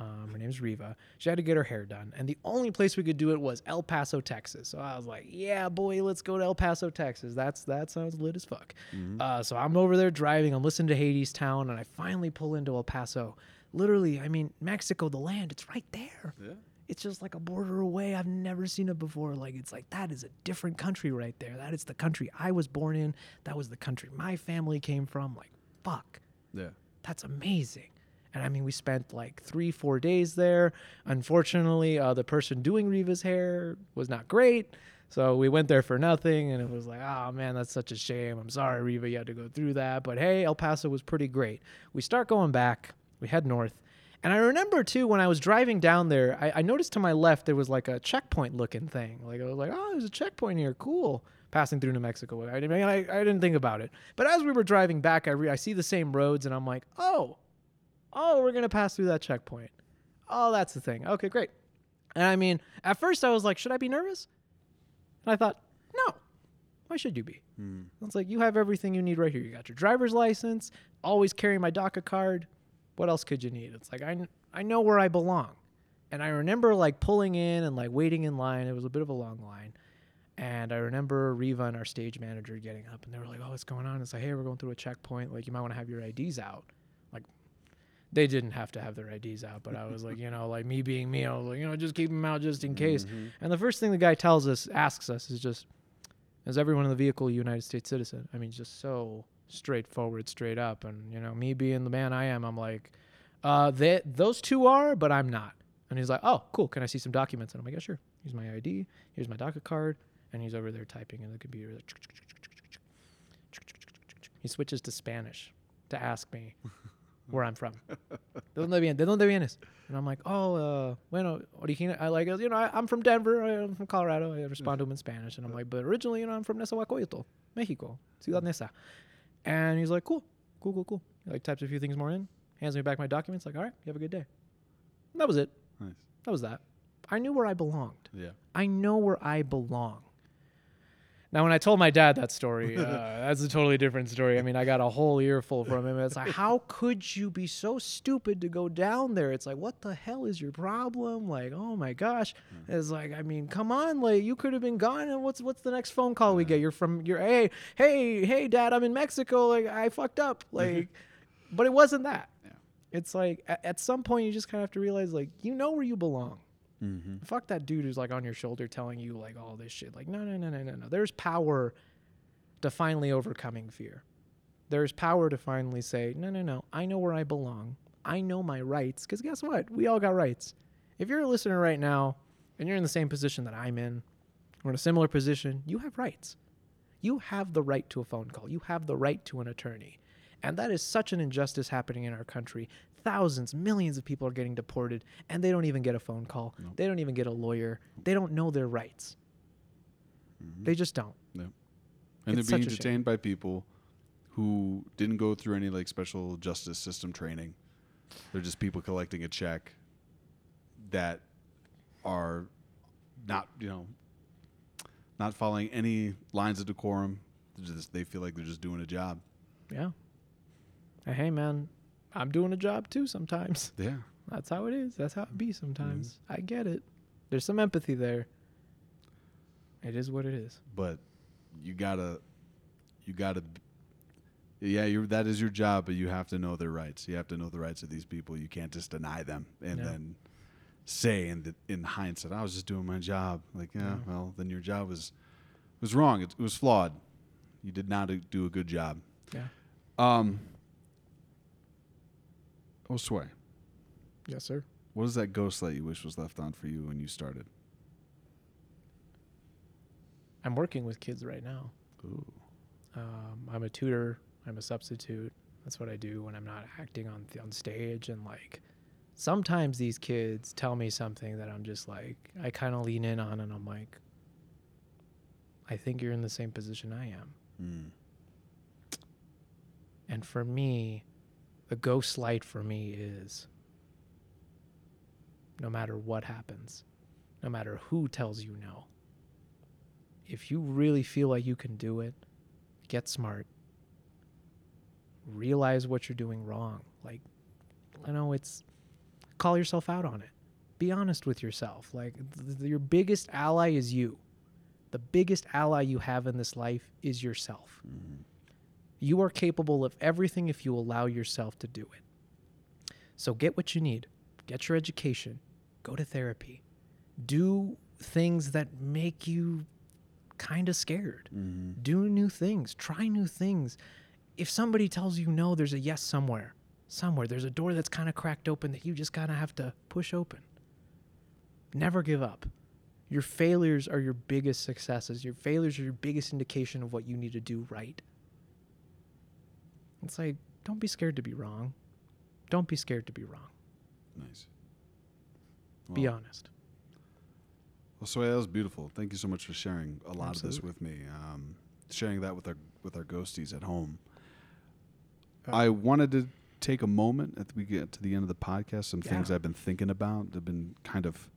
um, her name's Riva. She had to get her hair done, and the only place we could do it was El Paso, Texas. So I was like, "Yeah, boy, let's go to El Paso, Texas. That's that sounds lit as fuck." Mhm. Uh, so I'm over there driving. I'm listening to Hadestown, and I finally pull into El Paso. Literally, I mean, Mexico, the land, it's right there yeah. it's just like a border away. I've never seen it before. Like it's like that is a different country right there. That is the country I was born in. That was the country my family came from. Like fuck, Yeah. that's amazing. And I mean, we spent like three, four days there. Unfortunately, uh, the person doing Riva's hair was not great. So we went there for nothing. And it was like, oh man, that's such a shame. I'm sorry, Riva, you had to go through that. But hey, El Paso was pretty great. We start going back, we head north. And I remember too, when I was driving down there, I, I noticed to my left there was like a checkpoint looking thing. Like I was like, oh, there's a checkpoint here. Cool. Passing through New Mexico. I, didn't- I, I didn't think about it. But as we were driving back, I, re- I see the same roads and I'm like, oh, oh, we're going to pass through that checkpoint. Oh, that's the thing. Okay, great. And I mean, at first I was like, should I be nervous? And I thought, no. Why should you be? Mm. It's like you have everything you need right here. You got your driver's license, always carry my DACA card. What else could you need? It's like I, kn- I know where I belong. And I remember like pulling in and like waiting in line. It was a bit of a long line. And I remember Riva and our stage manager getting up and they were like, Oh, what's going on? It's like, hey, we're going through a checkpoint. Like you might want to have your IDs out. They didn't have to have their IDs out, but I was like, you know, like me being me, I was like, you know, just keep them out just in case. Mhm. And the first thing the guy tells us, asks us, is just, is everyone in the vehicle a United States citizen? I mean, just so straightforward, straight up. And you know, me being the man I am, I'm like, uh, they, those two are, but I'm not. And he's like, oh, cool. Can I see some documents? And I'm like, yeah, sure. Here's my ID. Here's my DACA card. And he's over there typing in the computer. like, He switches to Spanish to ask me where I'm from. ¿De dónde vienes? ¿De dónde vienes? And I'm like, oh, uh, bueno, origina. I like, you know, I, I'm from Denver. I'm from Colorado. I respond to him in Spanish. And I'm like, but originally, you know, I'm from Nezahualcóyotl, Mexico, Ciudad Neza. And he's like, cool, cool, cool, cool. He like types a few things more in, hands me back my documents. Like, all right, you have a good day. And that was it. Nice. That was that. I knew where I belonged. Yeah. I know where I belong. Now, when I told my dad that story, uh, that's a totally different story. I mean, I got a whole earful from him. It's like, how could you be so stupid to go down there? It's like, what the hell is your problem? Like, oh my gosh. It's like, I mean, come on, like you could have been gone. And what's what's the next phone call we get? You're from, you're, hey, hey, hey, dad, I'm in Mexico. Like, I fucked up. Like, but it wasn't that. Yeah. It's like at, at some point you just kind of have to realize, like, you know where you belong. Mm-hmm. Fuck that dude who's like on your shoulder telling you like all this shit. Like, no, no, no, no, no, no. There's power to finally overcoming fear. There's power to finally say, no, no, no. I know where I belong. I know my rights. Because guess what? We all got rights. If you're a listener right now and you're in the same position that I'm in, or in a similar position, you have rights. You have the right to a phone call. You have the right to an attorney. And that is such an injustice happening in our country. Thousands, millions of people are getting deported and they don't even get a phone call. Nope. They don't even get a lawyer. They don't know their rights. Mhm. They just don't. And It's they're being detained by people who didn't go through any like special justice system training. They're just people collecting a check that are not, you know, not following any lines of decorum. Just, they feel like they're just doing a job. Yeah. Hey, man, I'm doing a job too sometimes. Yeah. That's how it is. That's how it be sometimes. Mm-hmm. I get it. There's some empathy there. It is what it is. But you gotta, you gotta, yeah, you that is your job, but you have to know their rights. You have to know the rights of these people. You can't just deny them and Yeah. then say in the, in hindsight, I was just doing my job. Like, yeah, Yeah. well, then your job was was wrong. It, it was flawed. You did not do a good job. Yeah. Um, Josue, Yes, sir. what is that ghost light you wish was left on for you when you started? I'm working with kids right now. Ooh. Um, I'm a tutor. I'm a substitute. That's what I do when I'm not acting on on stage. And like, sometimes these kids tell me something that I'm just like, I kind of lean in on, and I'm like, I think you're in the same position I am. Mm. And for me, the ghost light for me is no matter what happens, no matter who tells you no, if you really feel like you can do it, get smart. Realize what you're doing wrong. Like, I know it's call yourself out on it. Be honest with yourself. Like, th- your biggest ally is you. The biggest ally you have in this life is yourself. Mhm. You are capable of everything if you allow yourself to do it. So get what you need. Get your education. Go to therapy. Do things that make you kind of scared. Mhm. Do new things. Try new things. If somebody tells you no, there's a yes somewhere. Somewhere. There's a door that's kind of cracked open that you just kind of have to push open. Never give up. Your failures are your biggest successes. Your failures are your biggest indication of what you need to do right. It's like, don't be scared to be wrong. Don't be scared to be wrong. Nice. Be honest. Well, so that was beautiful. Thank you so much for sharing a lot of this with me. Um, sharing that with our with our ghosties at home. Uh, I wanted to take a moment as we get to the end of the podcast. Some things I've been thinking about. I've been kind of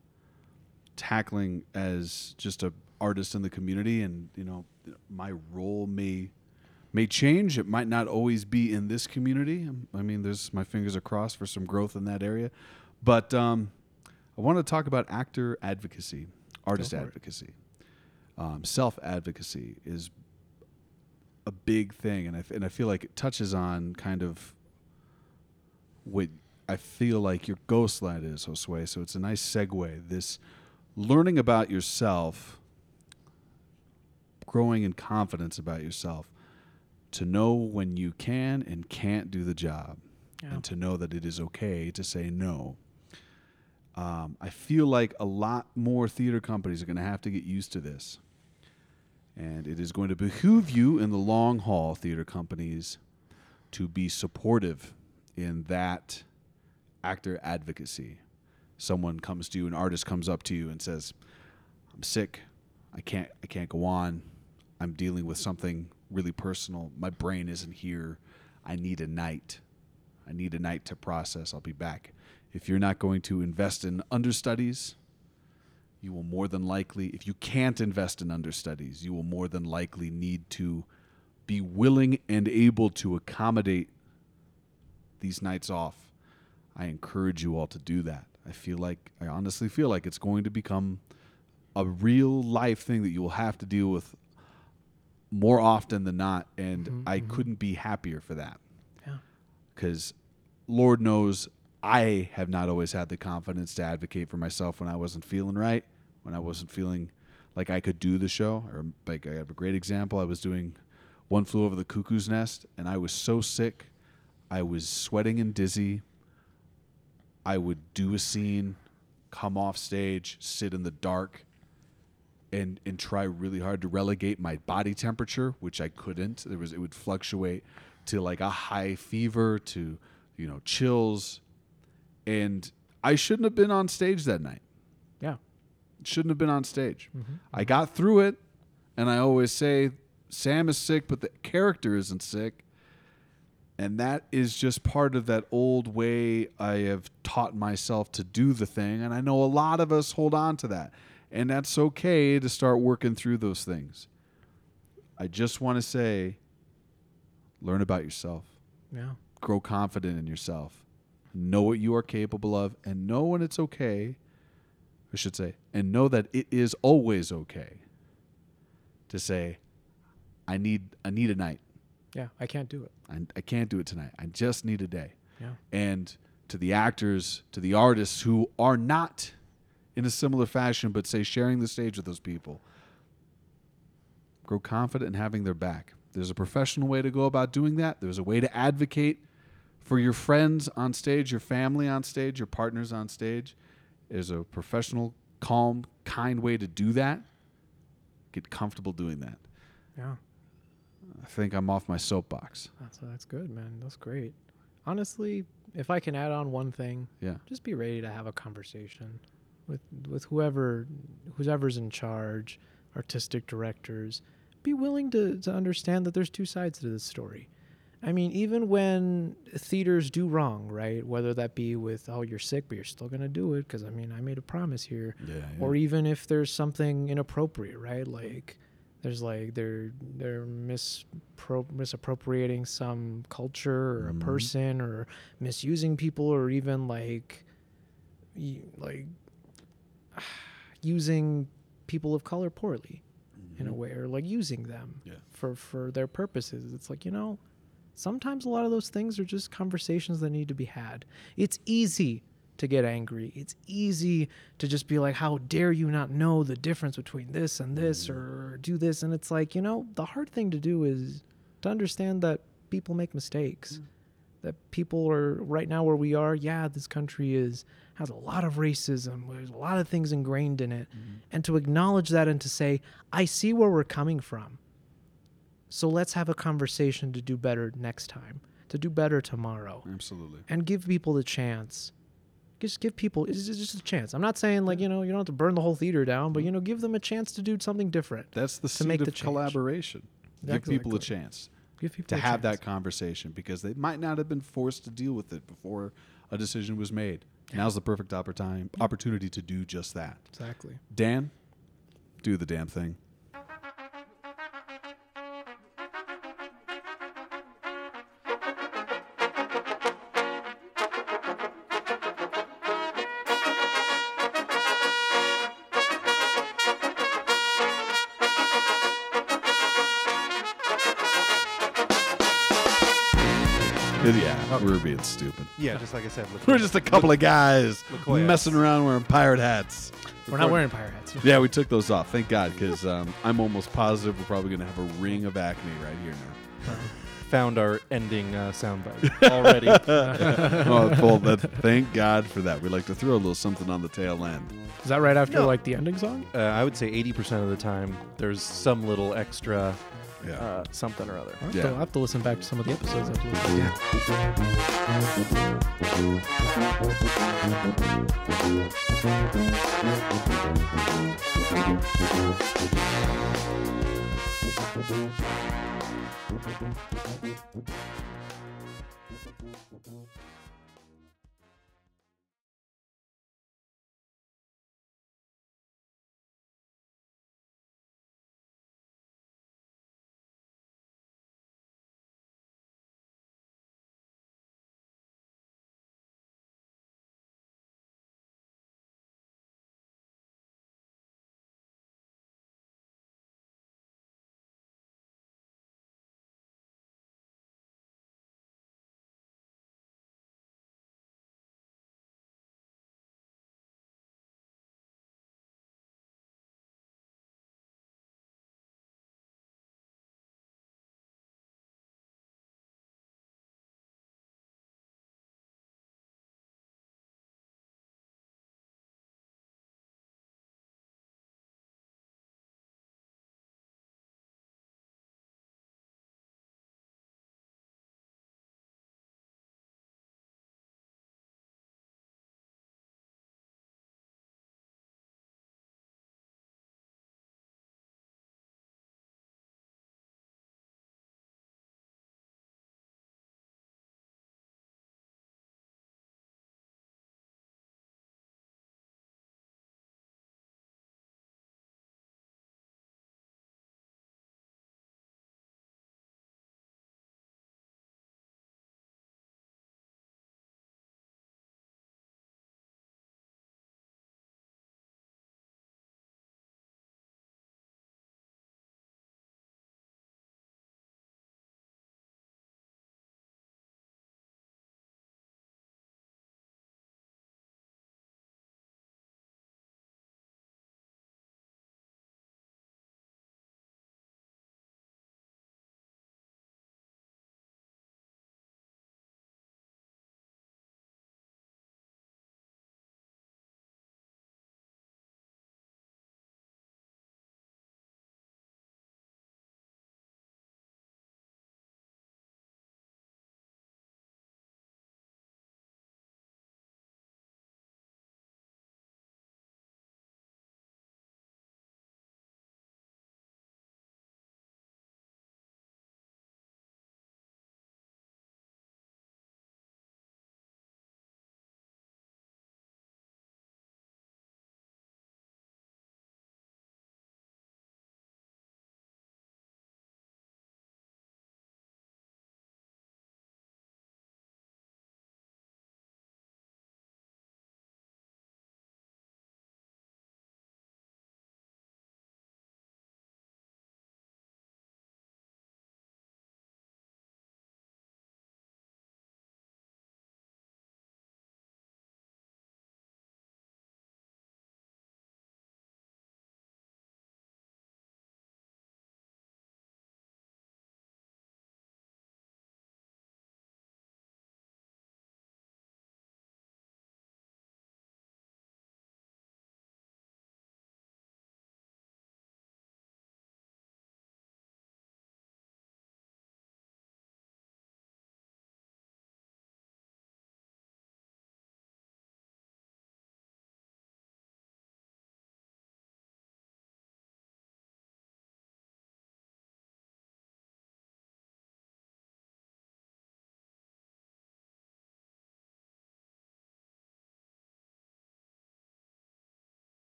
tackling as just a artist in the community, and you know, my role may may change. It might not always be in this community. I mean, there's my fingers are crossed for some growth in that area, but um, I want to talk about actor advocacy, artist advocacy, um, self advocacy is a big thing, and I and I feel like it touches on kind of what I feel like your ghost light is, Josue. So it's a nice segue. This learning about yourself, growing in confidence about yourself, to know when you can and can't do the job, Yeah. and to know that it is okay to say no. Um, I feel like a lot more theater companies are going to have to get used to this. And it is going to behoove you in the long haul, theater companies, to be supportive in that actor advocacy. Someone comes to you, an artist comes up to you and says, "I'm sick. I can't. I can't go on. I'm dealing with something really personal. My brain isn't here. I need a night. I need a night to process. I'll be back." If you're not going to invest in understudies, you will more than likely, if you can't invest in understudies, you will more than likely need to be willing and able to accommodate these nights off. I encourage you all to do that. I feel like, I honestly feel like it's going to become a real life thing that you will have to deal with more often than not. And Mhm, I mhm. couldn't be happier for that Yeah. because Lord knows I have not always had the confidence to advocate for myself when I wasn't feeling right, when I wasn't feeling like I could do the show. Or like I have a great example. I was doing One Flew Over the Cuckoo's Nest, and I was so sick, I was sweating and dizzy. I would do a scene, come off stage, sit in the dark, and and try really hard to relegate my body temperature, which I couldn't. There was it would fluctuate to like a high fever to you know chills, and I shouldn't have been on stage that night. Yeah. Shouldn't have been on stage. Mhm. I got through it, and I always say Sam is sick, but the character isn't sick. And that is just part of that old way I have taught myself to do the thing. And I know a lot of us hold on to that. And that's okay to start working through those things. I just want to say learn about yourself, Yeah. grow confident in yourself, know what you are capable of, and know when it's okay. I should say, and know that it is always okay to say, I need I need a night. Yeah. I can't do it. I, I can't do it tonight. I just need a day. Yeah. And to the actors, to the artists who are not in a similar fashion, but say sharing the stage with those people. Grow confident in having their back. There's a professional way to go about doing that. There's a way to advocate for your friends on stage, your family on stage, your partners on stage. There's a professional, calm, kind way to do that. Get comfortable doing that. Yeah. I think I'm off my soapbox. That's that's good, man. That's great. Honestly, if I can add on one thing, Yeah. just be ready to have a conversation with with whoever whoever's in charge, artistic directors. Be willing to, to understand that there's two sides to this story. I mean, even when theaters do wrong, right? Whether that be with oh you're sick but you're still gonna do it because I mean I made a promise here, Yeah. or even if there's something inappropriate, right? Like there's like they're they're mispro- misappropriating some culture or a Mhm. person or misusing people or even like like using people of color poorly in a way or like using them Mm-hmm. Yeah. for for their purposes it's like you know sometimes a lot of those things are just conversations that need to be had it's easy to get angry it's easy to just be like how dare you not know the difference between this and this Mm-hmm. or do this and it's like you know the hard thing to do is to understand that people make mistakes Mm. That people are right now where we are yeah this country is has a lot of racism there's a lot of things ingrained in it. Mm-hmm. and to acknowledge that and to say i see where we're coming from. So let's have a conversation to do better next time to do better tomorrow. Absolutely. and give people the chance. Just give people it's just a chance. I'm not saying like you know you don't have to burn the whole theater down but you know give them a chance to do something different That's the to seed make of the change. collaboration. Give people a chance give people to have that conversation because they might not have been forced to deal with it before a decision was made. Now's the perfect oppor- time, opportunity to do just that. exactly Dan, do the damn thing. Yeah, we're being stupid. Yeah, just like I said. We're just a couple of guys LaCoya. messing around wearing pirate hats. we're not wearing pirate hats Yeah, we took those off. Thank God, because um, I'm almost positive we're probably going to have a ring of acne right here now. found our ending uh, soundbite already. oh, well, that, thank God for that. We like to throw a little something on the tail end. is that right after No. like the ending song uh, I would say 80% of the time, there's some little extra yeah. Uh, something or other. I yeah. to, I have to listen back to some of the episodes. Yeah.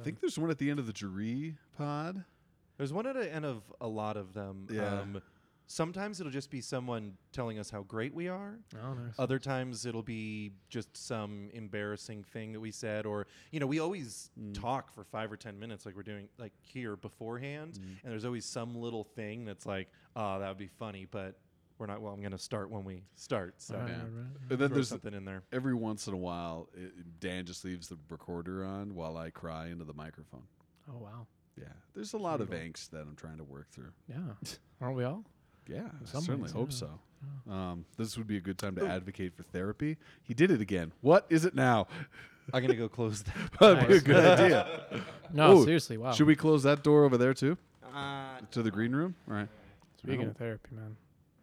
I think there's one at the end of the Jaree pod. There's one at the end of a lot of them. Yeah. Um, sometimes it'll just be someone telling us how great we are. Oh, nice. Other times it'll be just some embarrassing thing that we said, or you know, we always mm. talk for five or ten minutes, like we're doing like here beforehand, mm. and there's always some little thing that's like, oh, that would be funny, but we're not. Well, I'm going to start when we start, so Right, Yeah. right, right. And then throw there's something in there. every once in a while, it, Dan just leaves the recorder on while I cry into the microphone. Oh wow. Yeah, there's a lot of angst that I'm trying to work through. Yeah. Aren't we all? Yeah, I Some certainly ways, hope yeah. so. Um, this would be a good time to advocate for therapy. He did it again. What is it now? I'm going to go close that. That'd be a good idea. No, Oh, seriously. Wow. Should we close that door over there too? Uh, To the green room? All right. Speaking No. of therapy, man,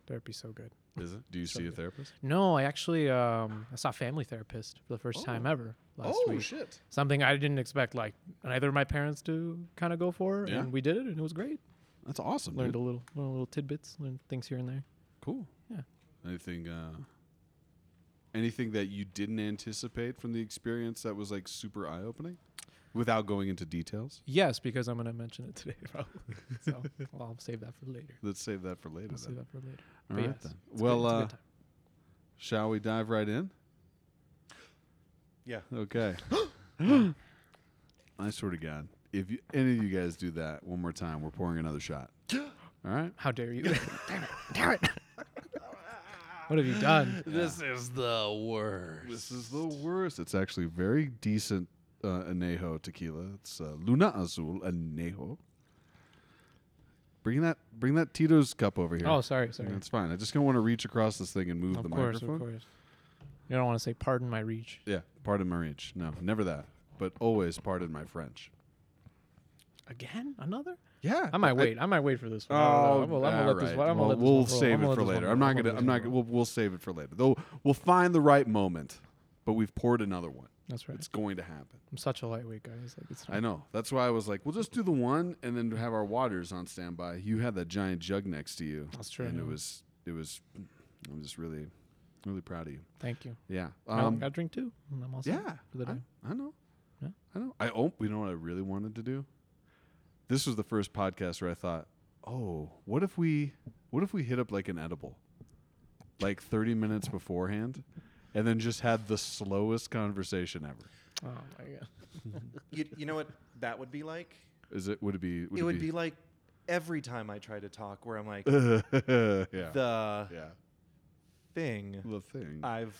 therapy's so good. Is it? Do you see a therapist? No, I actually um, I saw a family therapist for the first time Oh. ever last oh week. shit! Something I didn't expect, like either of my parents to kind of go for, Yeah. and we did it, and it was great. That's awesome. Learned dude. a little, little, little tidbits, learned things here and there. Cool. Yeah. Anything? Uh, anything that you didn't anticipate from the experience that was like super eye opening, without going into details? Yes, because I'm going to mention it today, probably. so well, I'll save that for later. Let's save that for later. I'll save that for later. All But right yes, then. Well, good, uh. Shall we dive right in? yeah. Okay. I swear to God, if you, any of you guys do that one more time, we're pouring another shot. All right. How dare you? damn it! Damn it! what have you done? This is the worst. This is the worst. It's actually very decent uh, anejo tequila. It's uh, Luna Azul anejo. Bring that, bring that Tito's cup over here. Oh, sorry, sorry. That's fine. I just don't want to reach across this thing and move Of the course, microphone. of course. You don't want to say "pardon my reach." Yeah, pardon my reach. No, never that. But always pardon my French. Again, another? Yeah, I might wait. I, might wait for this one. Oh, I don't know. I'm gonna, I'm gonna all let this one. I'm well, gonna let this we'll one save it for later. I'm not gonna. I'm not. We'll, we'll save it for later. Though we'll find the right moment. But we've poured another one. That's right. It's going to happen. I'm such a lightweight, guys. Like it's. I know. That's why I was like, we'll just do the one and then have our waters on standby. You had that giant jug next to you. That's true, And it was. It was. I'm just really, really proud of you. Thank you. Yeah. Um, got a drink too. I'm all yeah. for the day. I, I know. Yeah. I know. I oh, you know what I really wanted to do? This was the first podcast where I thought, oh, what if we what if we hit up like an edible? Like 30 minutes beforehand and then just had the slowest conversation ever. Oh my god. You, you know what that would be like? Is it would it be it would be like every time I try to talk, where I'm like, yeah. the yeah. thing The thing. I've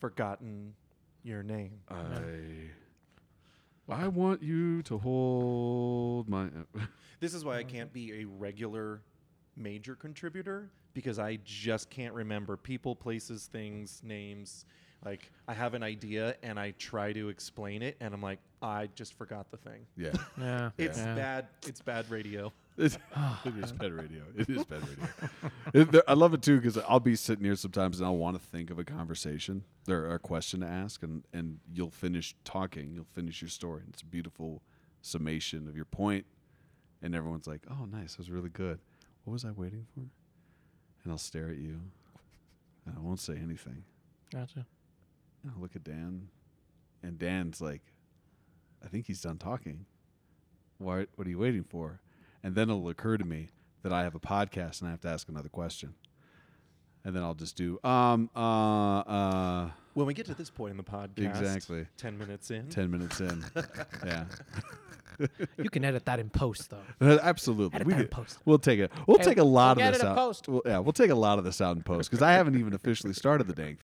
forgotten your name. I I want you to hold my This is why I can't be a regular major contributor because I just can't remember people, places, things, names. Like I have an idea and I try to explain it and I'm like, I just forgot the thing. Yeah. Yeah. It's yeah. bad. It's bad radio. It's, it is bad radio. It is bad radio. It- there- I love it too because I'll be sitting here sometimes and I'll want to think of a conversation or a question to ask, and and you'll finish talking, you'll finish your story, and it's a beautiful summation of your point, and everyone's like, "Oh, nice, that was really good." What was I waiting for? And I'll stare at you, and I won't say anything. Gotcha. And I'll look at Dan, and Dan's like, I think he's done talking. What, what are you waiting for? And then it'll occur to me that I have a podcast and I have to ask another question. And then I'll just do, um, uh, uh, When we get to this point in the podcast, Exactly. 10 minutes in, 10 minutes in. yeah. You can edit that in post though. Uh, absolutely. Edit We that in post. We'll take it. We'll Hey, take a lot we'll of this out. post. Well, yeah, we'll take a lot of this out in post because I haven't even officially started the dang